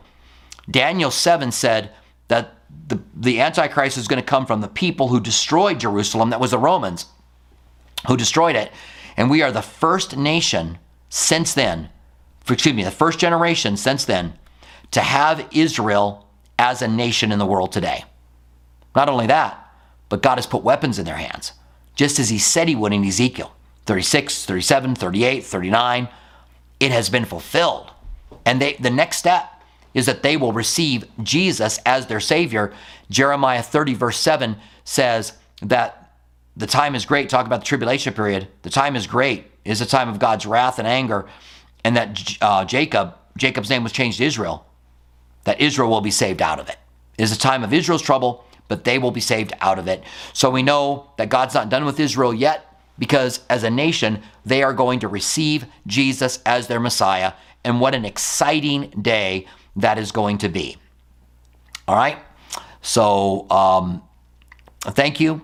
Daniel 7 said that the, the Antichrist is going to come from the people who destroyed Jerusalem, that was the Romans who destroyed it. And we are the first nation since then, excuse me, the first generation since then to have Israel as a nation in the world today. Not only that, but God has put weapons in their hands, just as He said He would in Ezekiel. 36, 37, 38, 39. It has been fulfilled. And they, the next step is that they will receive Jesus as their Savior. Jeremiah 30, verse 7 says that the time is great. Talk about the tribulation period. The time is great, is a time of God's wrath and anger, and that uh, Jacob, Jacob's name was changed to Israel, that Israel will be saved out of it. It is a time of Israel's trouble, but they will be saved out of it. So we know that God's not done with Israel yet because as a nation, they are going to receive Jesus as their Messiah. And what an exciting day that is going to be. All right. So, um, thank you.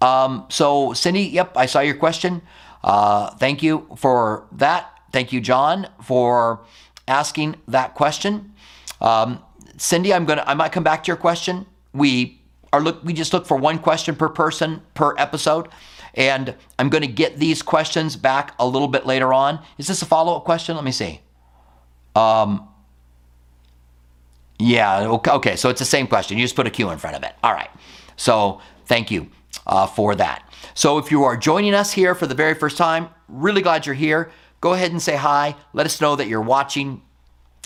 Um, so, Cindy, yep, I saw your question. Uh, thank you for that. Thank you, John, for asking that question. Um, Cindy, I'm gonna, I might come back to your question. We are look, we just look for one question per person per episode. And I'm going to get these questions back a little bit later on. Is this a follow up question? Let me see. Um, yeah, okay, so it's the same question. You just put a Q in front of it. All right. So thank you uh, for that. So if you are joining us here for the very first time, really glad you're here. Go ahead and say hi. Let us know that you're watching.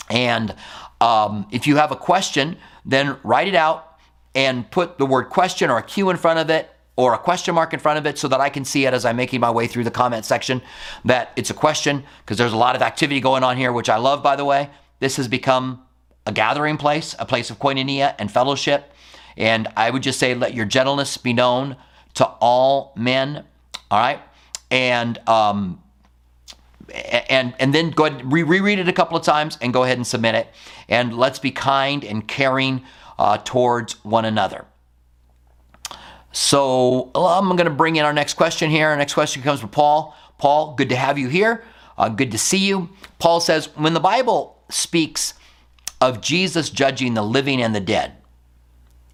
And um, if you have a question, then write it out and put the word question or a Q in front of it or a question mark in front of it so that I can see it as I'm making my way through the comment section that it's a question because there's a lot of activity going on here, which I love, by the way. This has become a gathering place, a place of koinonia and fellowship. And I would just say, let your gentleness be known to all men. All right. And, um, and and then go ahead and re- reread it a couple of times and go ahead and submit it and let's be kind and caring uh, towards one another so i'm going to bring in our next question here our next question comes from paul paul good to have you here uh, good to see you paul says when the bible speaks of jesus judging the living and the dead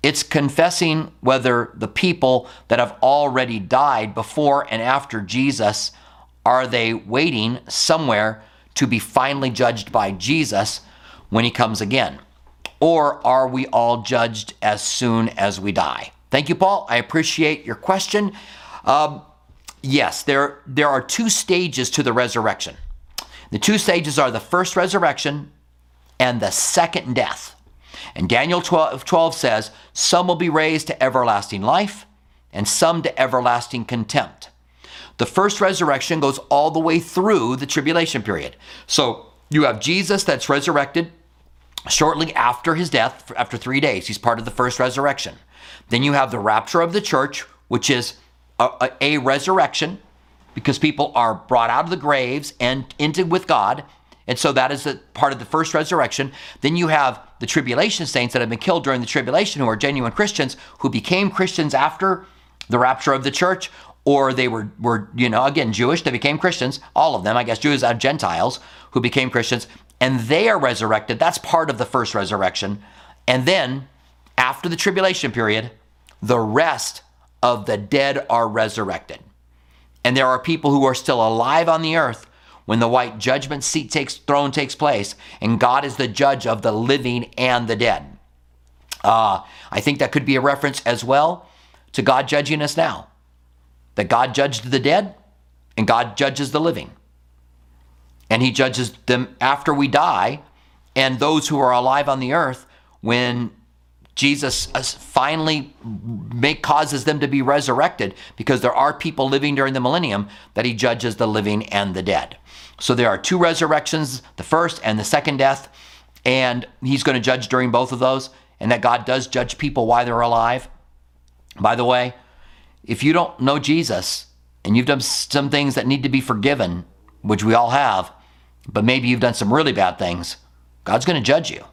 it's confessing whether the people that have already died before and after jesus are they waiting somewhere to be finally judged by Jesus when he comes again? Or are we all judged as soon as we die? Thank you, Paul. I appreciate your question. Um, yes, there, there are two stages to the resurrection. The two stages are the first resurrection and the second death. And Daniel 12, 12 says, Some will be raised to everlasting life, and some to everlasting contempt. The first resurrection goes all the way through the tribulation period. So you have Jesus that's resurrected shortly after his death, after three days. He's part of the first resurrection. Then you have the rapture of the church, which is a, a, a resurrection because people are brought out of the graves and into with God. And so that is a part of the first resurrection. Then you have the tribulation saints that have been killed during the tribulation who are genuine Christians who became Christians after the rapture of the church or they were, were, you know, again, Jewish, they became Christians, all of them, I guess Jews are Gentiles who became Christians, and they are resurrected. That's part of the first resurrection. And then, after the tribulation period, the rest of the dead are resurrected. And there are people who are still alive on the earth when the white judgment seat takes throne takes place, and God is the judge of the living and the dead. Uh, I think that could be a reference as well to God judging us now that God judged the dead and God judges the living. And he judges them after we die and those who are alive on the earth when Jesus uh, finally make, causes them to be resurrected because there are people living during the millennium that he judges the living and the dead. So there are two resurrections, the first and the second death, and he's going to judge during both of those, and that God does judge people while they're alive. By the way, if you don't know Jesus and you've done some things that need to be forgiven, which we all have, but maybe you've done some really bad things, God's going to judge you.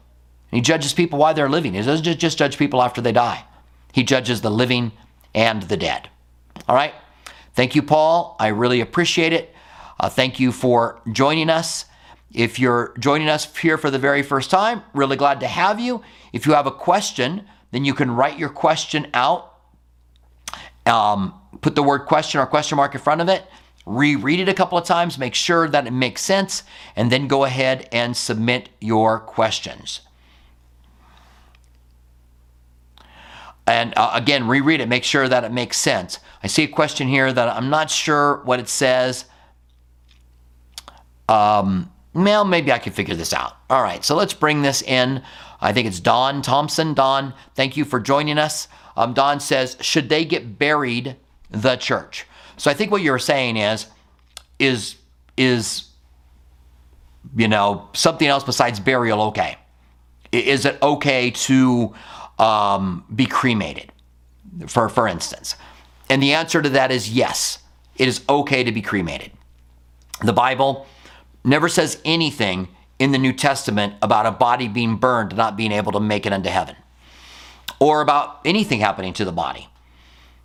He judges people while they're living. He doesn't just judge people after they die. He judges the living and the dead. All right. Thank you, Paul. I really appreciate it. Uh, thank you for joining us. If you're joining us here for the very first time, really glad to have you. If you have a question, then you can write your question out um, put the word question or question mark in front of it, reread it a couple of times, make sure that it makes sense, and then go ahead and submit your questions. And uh, again, reread it, make sure that it makes sense. I see a question here that I'm not sure what it says. Um, well, maybe I can figure this out. All right, so let's bring this in. I think it's Don Thompson. Don, thank you for joining us um, Don says, should they get buried the church? So I think what you're saying is, is, is, you know, something else besides burial okay? Is it okay to um, be cremated, for, for instance? And the answer to that is yes, it is okay to be cremated. The Bible never says anything in the New Testament about a body being burned, not being able to make it into heaven or about anything happening to the body.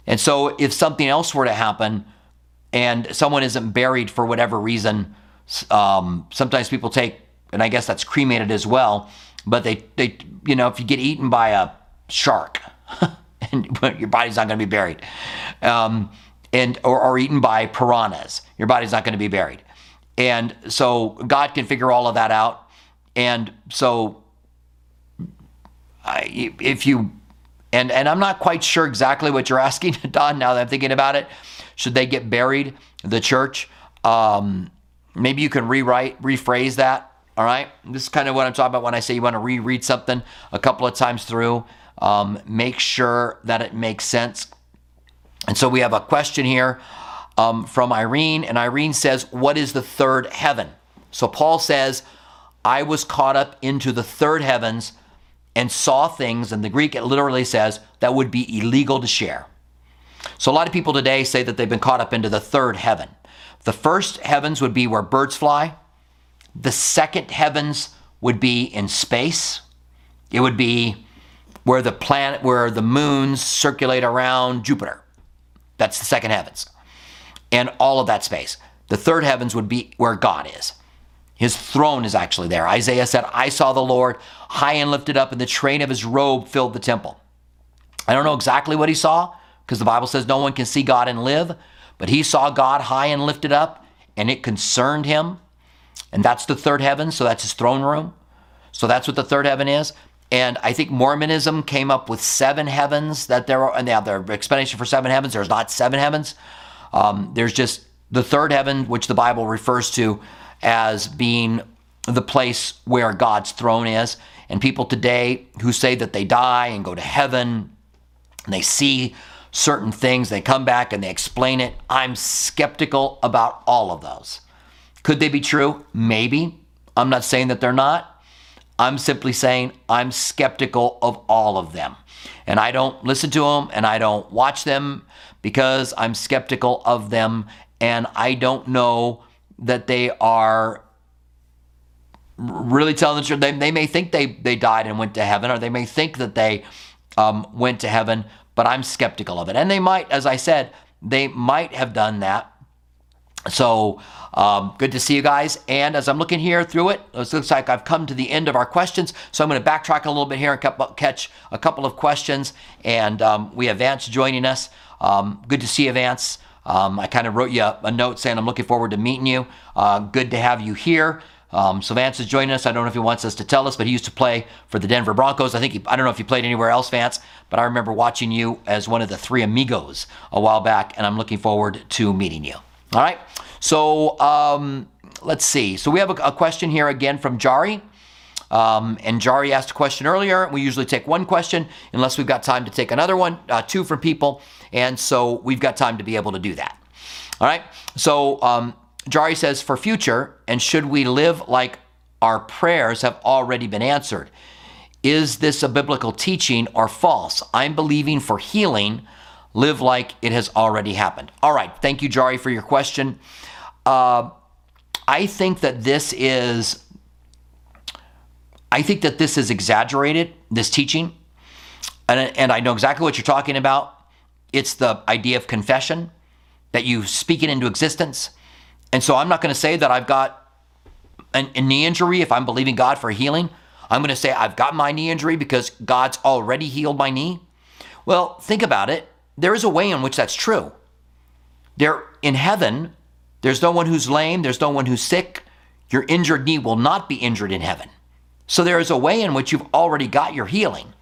And so, if something else were to happen and someone isn't buried for whatever reason, um, sometimes people take, and I guess that's cremated as well, but they, they you know, if you get eaten by a shark, and your body's not going to be buried, um, and or, or eaten by piranhas, your body's not going to be buried. And so God can figure all of that out. And so, I, if you and and I'm not quite sure exactly what you're asking, Don. Now that I'm thinking about it, should they get buried? The church. Um, maybe you can rewrite, rephrase that. All right. This is kind of what I'm talking about when I say you want to reread something a couple of times through. Um, make sure that it makes sense. And so we have a question here um, from Irene, and Irene says, "What is the third heaven?" So Paul says, I was caught up into the third heavens and saw things, and the Greek it literally says that would be illegal to share. So a lot of people today say that they've been caught up into the third heaven. The first heavens would be where birds fly. The second heavens would be in space. It would be where the planet, where the moons circulate around Jupiter. That's the second heavens. And all of that space. The third heavens would be where God is. His throne is actually there. Isaiah said, I saw the Lord high and lifted up, and the train of his robe filled the temple. I don't know exactly what he saw, because the Bible says no one can see God and live, but he saw God high and lifted up, and it concerned him. And that's the third heaven, so that's his throne room. So that's what the third heaven is. And I think Mormonism came up with seven heavens that there are, and they have their explanation for seven heavens. There's not seven heavens. Um, there's just the third heaven, which the Bible refers to as being the place where God's throne is. And people today who say that they die and go to heaven, and they see certain things, they come back and they explain it. I'm skeptical about all of those. Could they be true? Maybe. I'm not saying that they're not. I'm simply saying I'm skeptical of all of them. And I don't listen to them and I don't watch them because I'm skeptical of them and I don't know that they are really telling the truth. They, they may think they, they died and went to heaven, or they may think that they um, went to heaven, but I'm skeptical of it. And they might, as I said, they might have done that. So um, good to see you guys. And as I'm looking here through it, it looks like I've come to the end of our questions. So I'm going to backtrack a little bit here and catch a couple of questions. And um, we have Vance joining us. Um, good to see you, Vance. Um, I kind of wrote you a, a, note saying I'm looking forward to meeting you. Uh, good to have you here. Um, so Vance is joining us. I don't know if he wants us to tell us, but he used to play for the Denver Broncos. I think he, I don't know if you played anywhere else, Vance, but I remember watching you as one of the three amigos a while back, and I'm looking forward to meeting you. All right. So um, let's see. So we have a, a question here again from Jari. Um, and Jari asked a question earlier. We usually take one question unless we've got time to take another one, uh, two from people. And so we've got time to be able to do that. All right. So um, Jari says, for future, and should we live like our prayers have already been answered? Is this a biblical teaching or false? I'm believing for healing. Live like it has already happened. All right. Thank you, Jari, for your question. Uh, I think that this is I think that this is exaggerated, this teaching. And, and I know exactly what you're talking about. It's the idea of confession, that you speak it into existence. And so I'm not going to say that I've got an, a knee injury if I'm believing God for healing. I'm going to say I've got my knee injury because God's already healed my knee. Well, think about it. There is a way in which that's true. There in heaven, there's no one who's lame, there's no one who's sick. Your injured knee will not be injured in heaven. So there is a way in which you've already got your healing.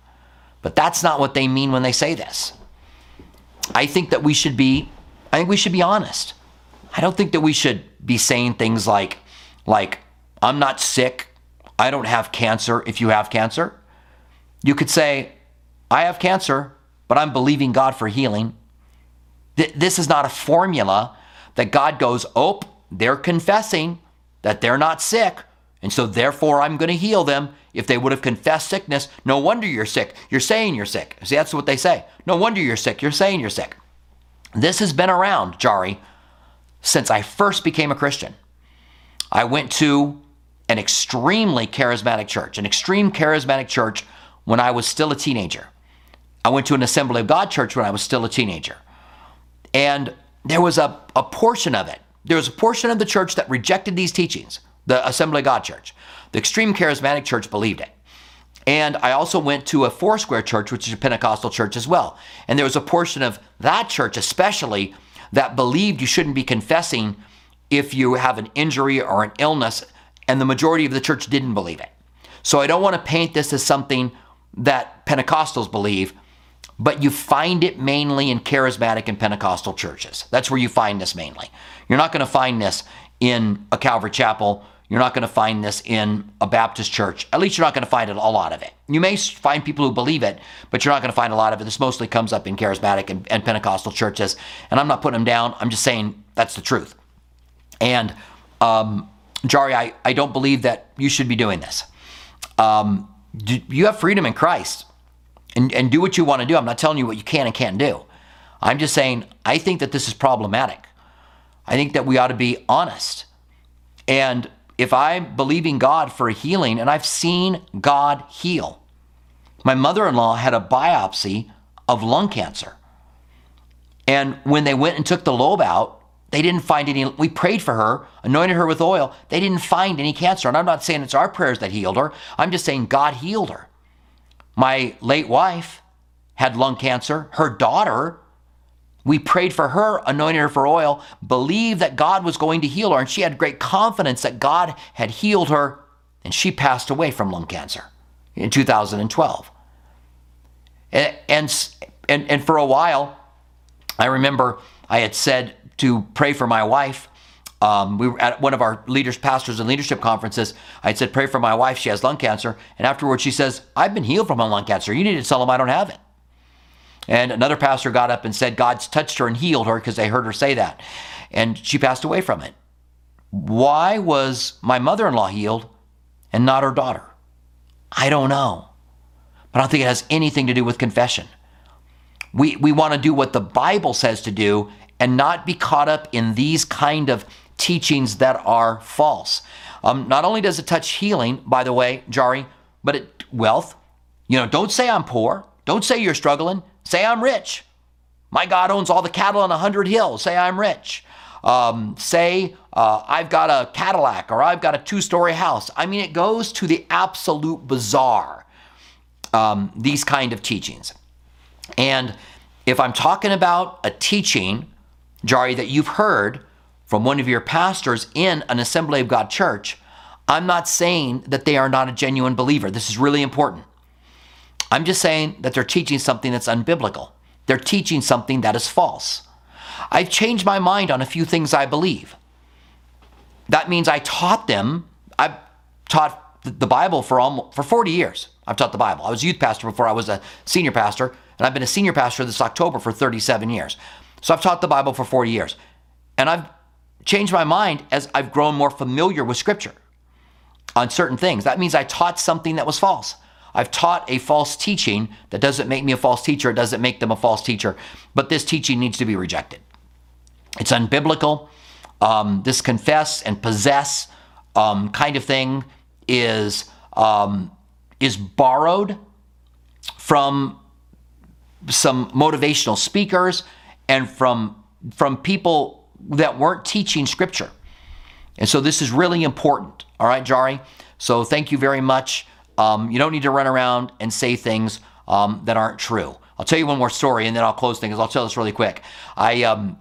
But that's not what they mean when they say this. I think that we should be I think we should be honest. I don't think that we should be saying things like like I'm not sick. I don't have cancer if you have cancer. You could say I have cancer, but I'm believing God for healing. This is not a formula that God goes, "Oh, they're confessing that they're not sick." And so, therefore, I'm going to heal them. If they would have confessed sickness, no wonder you're sick. You're saying you're sick. See, that's what they say. No wonder you're sick. You're saying you're sick. This has been around, Jari, since I first became a Christian. I went to an extremely charismatic church, an extreme charismatic church when I was still a teenager. I went to an Assembly of God church when I was still a teenager. And there was a, a portion of it, there was a portion of the church that rejected these teachings the Assembly of God Church. The Extreme Charismatic Church believed it. And I also went to a Foursquare church, which is a Pentecostal church as well. And there was a portion of that church, especially, that believed you shouldn't be confessing if you have an injury or an illness. And the majority of the church didn't believe it. So I don't want to paint this as something that Pentecostals believe, but you find it mainly in charismatic and Pentecostal churches. That's where you find this mainly. You're not going to find this in a Calvary Chapel you're not going to find this in a Baptist church. At least you're not going to find it, a lot of it. You may find people who believe it, but you're not going to find a lot of it. This mostly comes up in charismatic and, and Pentecostal churches. And I'm not putting them down. I'm just saying that's the truth. And um, Jari, I, I don't believe that you should be doing this. Um, you have freedom in Christ and, and do what you want to do. I'm not telling you what you can and can't do. I'm just saying, I think that this is problematic. I think that we ought to be honest. And if I'm believing God for a healing, and I've seen God heal, my mother in law had a biopsy of lung cancer. And when they went and took the lobe out, they didn't find any. We prayed for her, anointed her with oil. They didn't find any cancer. And I'm not saying it's our prayers that healed her, I'm just saying God healed her. My late wife had lung cancer. Her daughter, we prayed for her, anointed her for oil, believed that God was going to heal her. And she had great confidence that God had healed her. And she passed away from lung cancer in 2012. And, and, and, for a while, I remember I had said to pray for my wife. Um, we were at one of our leaders, pastors, and leadership conferences. I said, Pray for my wife. She has lung cancer. And afterwards, she says, I've been healed from my lung cancer. You need to tell them I don't have it. And another pastor got up and said, God's touched her and healed her because they heard her say that. And she passed away from it. Why was my mother in law healed and not her daughter? I don't know. But I don't think it has anything to do with confession. We, we want to do what the Bible says to do and not be caught up in these kind of teachings that are false. Um, not only does it touch healing, by the way, Jari, but it, wealth. You know, don't say I'm poor. Don't say you're struggling. Say I'm rich. My God owns all the cattle on a hundred hills. Say I'm rich. Um, say uh, I've got a Cadillac or I've got a two story house. I mean, it goes to the absolute bizarre, um, these kind of teachings. And if I'm talking about a teaching, Jari, that you've heard from one of your pastors in an Assembly of God church, I'm not saying that they are not a genuine believer. This is really important. I'm just saying that they're teaching something that's unbiblical. They're teaching something that is false. I've changed my mind on a few things I believe. That means I taught them, I've taught the Bible for almost for 40 years. I've taught the Bible. I was a youth pastor before I was a senior pastor. And I've been a senior pastor this October for 37 years. So I've taught the Bible for 40 years. And I've changed my mind as I've grown more familiar with Scripture on certain things. That means I taught something that was false. I've taught a false teaching that doesn't make me a false teacher, it doesn't make them a false teacher, but this teaching needs to be rejected. It's unbiblical. Um, this confess and possess um, kind of thing is um, is borrowed from some motivational speakers and from from people that weren't teaching scripture. And so this is really important. All right, Jari. So thank you very much. Um, you don't need to run around and say things um, that aren't true. I'll tell you one more story and then I'll close things. I'll tell this really quick. I um,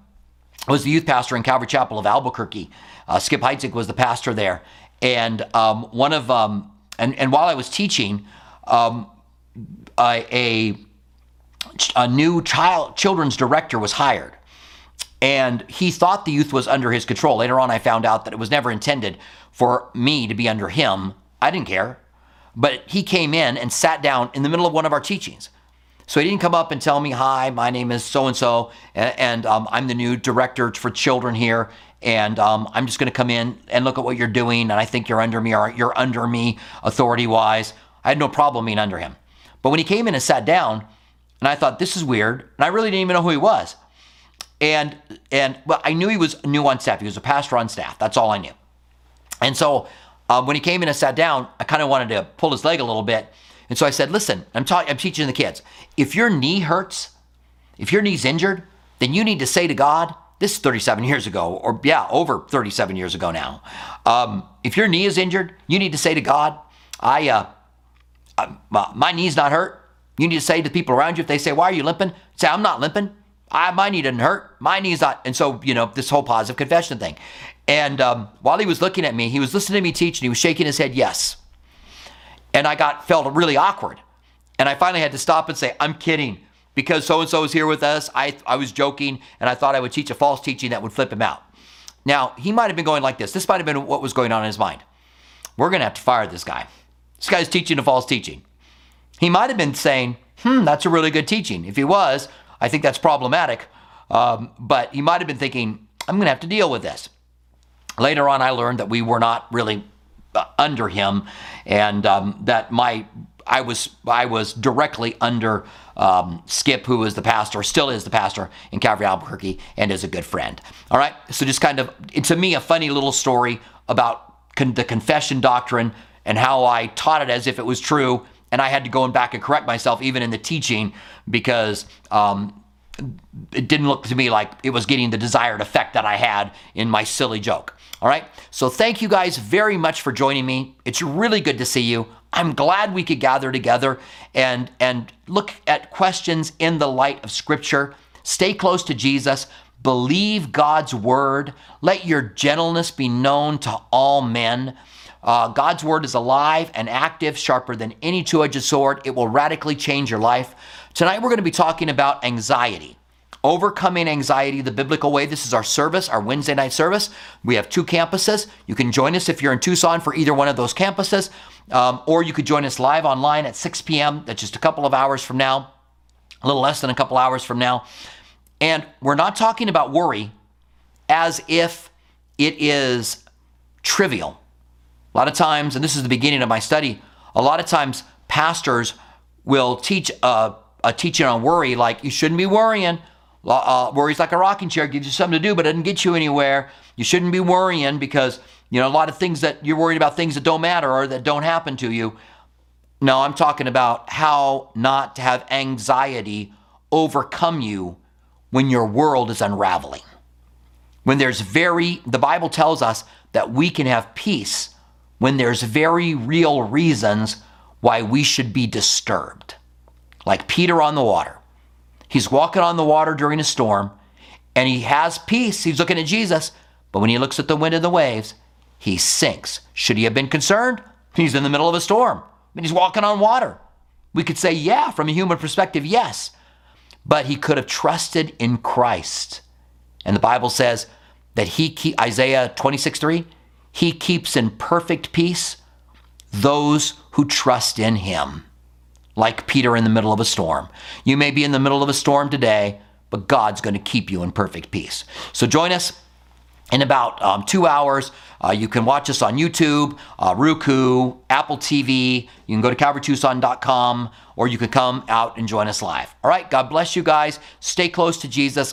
was the youth pastor in Calvary Chapel of Albuquerque. Uh, Skip Heitzig was the pastor there. And um, one of, um, and, and while I was teaching, um, a a new child children's director was hired and he thought the youth was under his control. Later on i found out that it was never intended for me to be under him. I didn't care. But he came in and sat down in the middle of one of our teachings. So he didn't come up and tell me hi my name is so and so and um, i'm the new director for children here and um, i'm just going to come in and look at what you're doing and i think you're under me or you're under me authority wise i had no problem being under him. But when he came in and sat down and I thought, this is weird. And I really didn't even know who he was. And and well, I knew he was new on staff. He was a pastor on staff. That's all I knew. And so um, when he came in and sat down, I kind of wanted to pull his leg a little bit. And so I said, listen, I'm, ta- I'm teaching the kids. If your knee hurts, if your knee's injured, then you need to say to God, this is 37 years ago, or yeah, over 37 years ago now. Um, if your knee is injured, you need to say to God, I, uh, uh my knee's not hurt. You need to say to the people around you, if they say, Why are you limping? Say, I'm not limping. I, my knee didn't hurt. My knee's not. And so, you know, this whole positive confession thing. And um, while he was looking at me, he was listening to me teach and he was shaking his head, Yes. And I got felt really awkward. And I finally had to stop and say, I'm kidding. Because so and so is here with us. I, I was joking and I thought I would teach a false teaching that would flip him out. Now, he might have been going like this. This might have been what was going on in his mind. We're going to have to fire this guy. This guy's teaching a false teaching. He might have been saying, hmm, that's a really good teaching. If he was, I think that's problematic. Um, but he might have been thinking, I'm going to have to deal with this. Later on, I learned that we were not really uh, under him, and um, that my I was I was directly under um, Skip, who is the pastor, still is the pastor in Calvary Albuquerque, and is a good friend. All right, so just kind of to me a funny little story about con- the confession doctrine and how I taught it as if it was true, and I had to go back and correct myself even in the teaching because um, it didn't look to me like it was getting the desired effect that I had in my silly joke. All right. So thank you guys very much for joining me. It's really good to see you. I'm glad we could gather together and and look at questions in the light of scripture. Stay close to Jesus. Believe God's word. Let your gentleness be known to all men. Uh, God's word is alive and active, sharper than any two edged sword. It will radically change your life. Tonight, we're going to be talking about anxiety. Overcoming Anxiety the Biblical Way. This is our service, our Wednesday night service. We have two campuses. You can join us if you're in Tucson for either one of those campuses, um, or you could join us live online at 6 p.m. That's just a couple of hours from now, a little less than a couple hours from now. And we're not talking about worry as if it is trivial. A lot of times, and this is the beginning of my study, a lot of times pastors will teach a, a teaching on worry like you shouldn't be worrying. Uh, worry's like a rocking chair, gives you something to do, but it doesn't get you anywhere. You shouldn't be worrying because you know a lot of things that you're worried about things that don't matter or that don't happen to you. No, I'm talking about how not to have anxiety overcome you when your world is unraveling. When there's very, the Bible tells us that we can have peace when there's very real reasons why we should be disturbed. Like Peter on the water. He's walking on the water during a storm and he has peace. He's looking at Jesus. But when he looks at the wind and the waves, he sinks. Should he have been concerned? He's in the middle of a storm and he's walking on water. We could say, yeah, from a human perspective, yes. But he could have trusted in Christ. And the Bible says that he, Isaiah 26 3, he keeps in perfect peace those who trust in him like Peter in the middle of a storm. You may be in the middle of a storm today, but God's going to keep you in perfect peace. So join us in about um, two hours. Uh, you can watch us on YouTube, uh, Roku, Apple TV. You can go to CalvaryTucson.com or you can come out and join us live. All right, God bless you guys. Stay close to Jesus.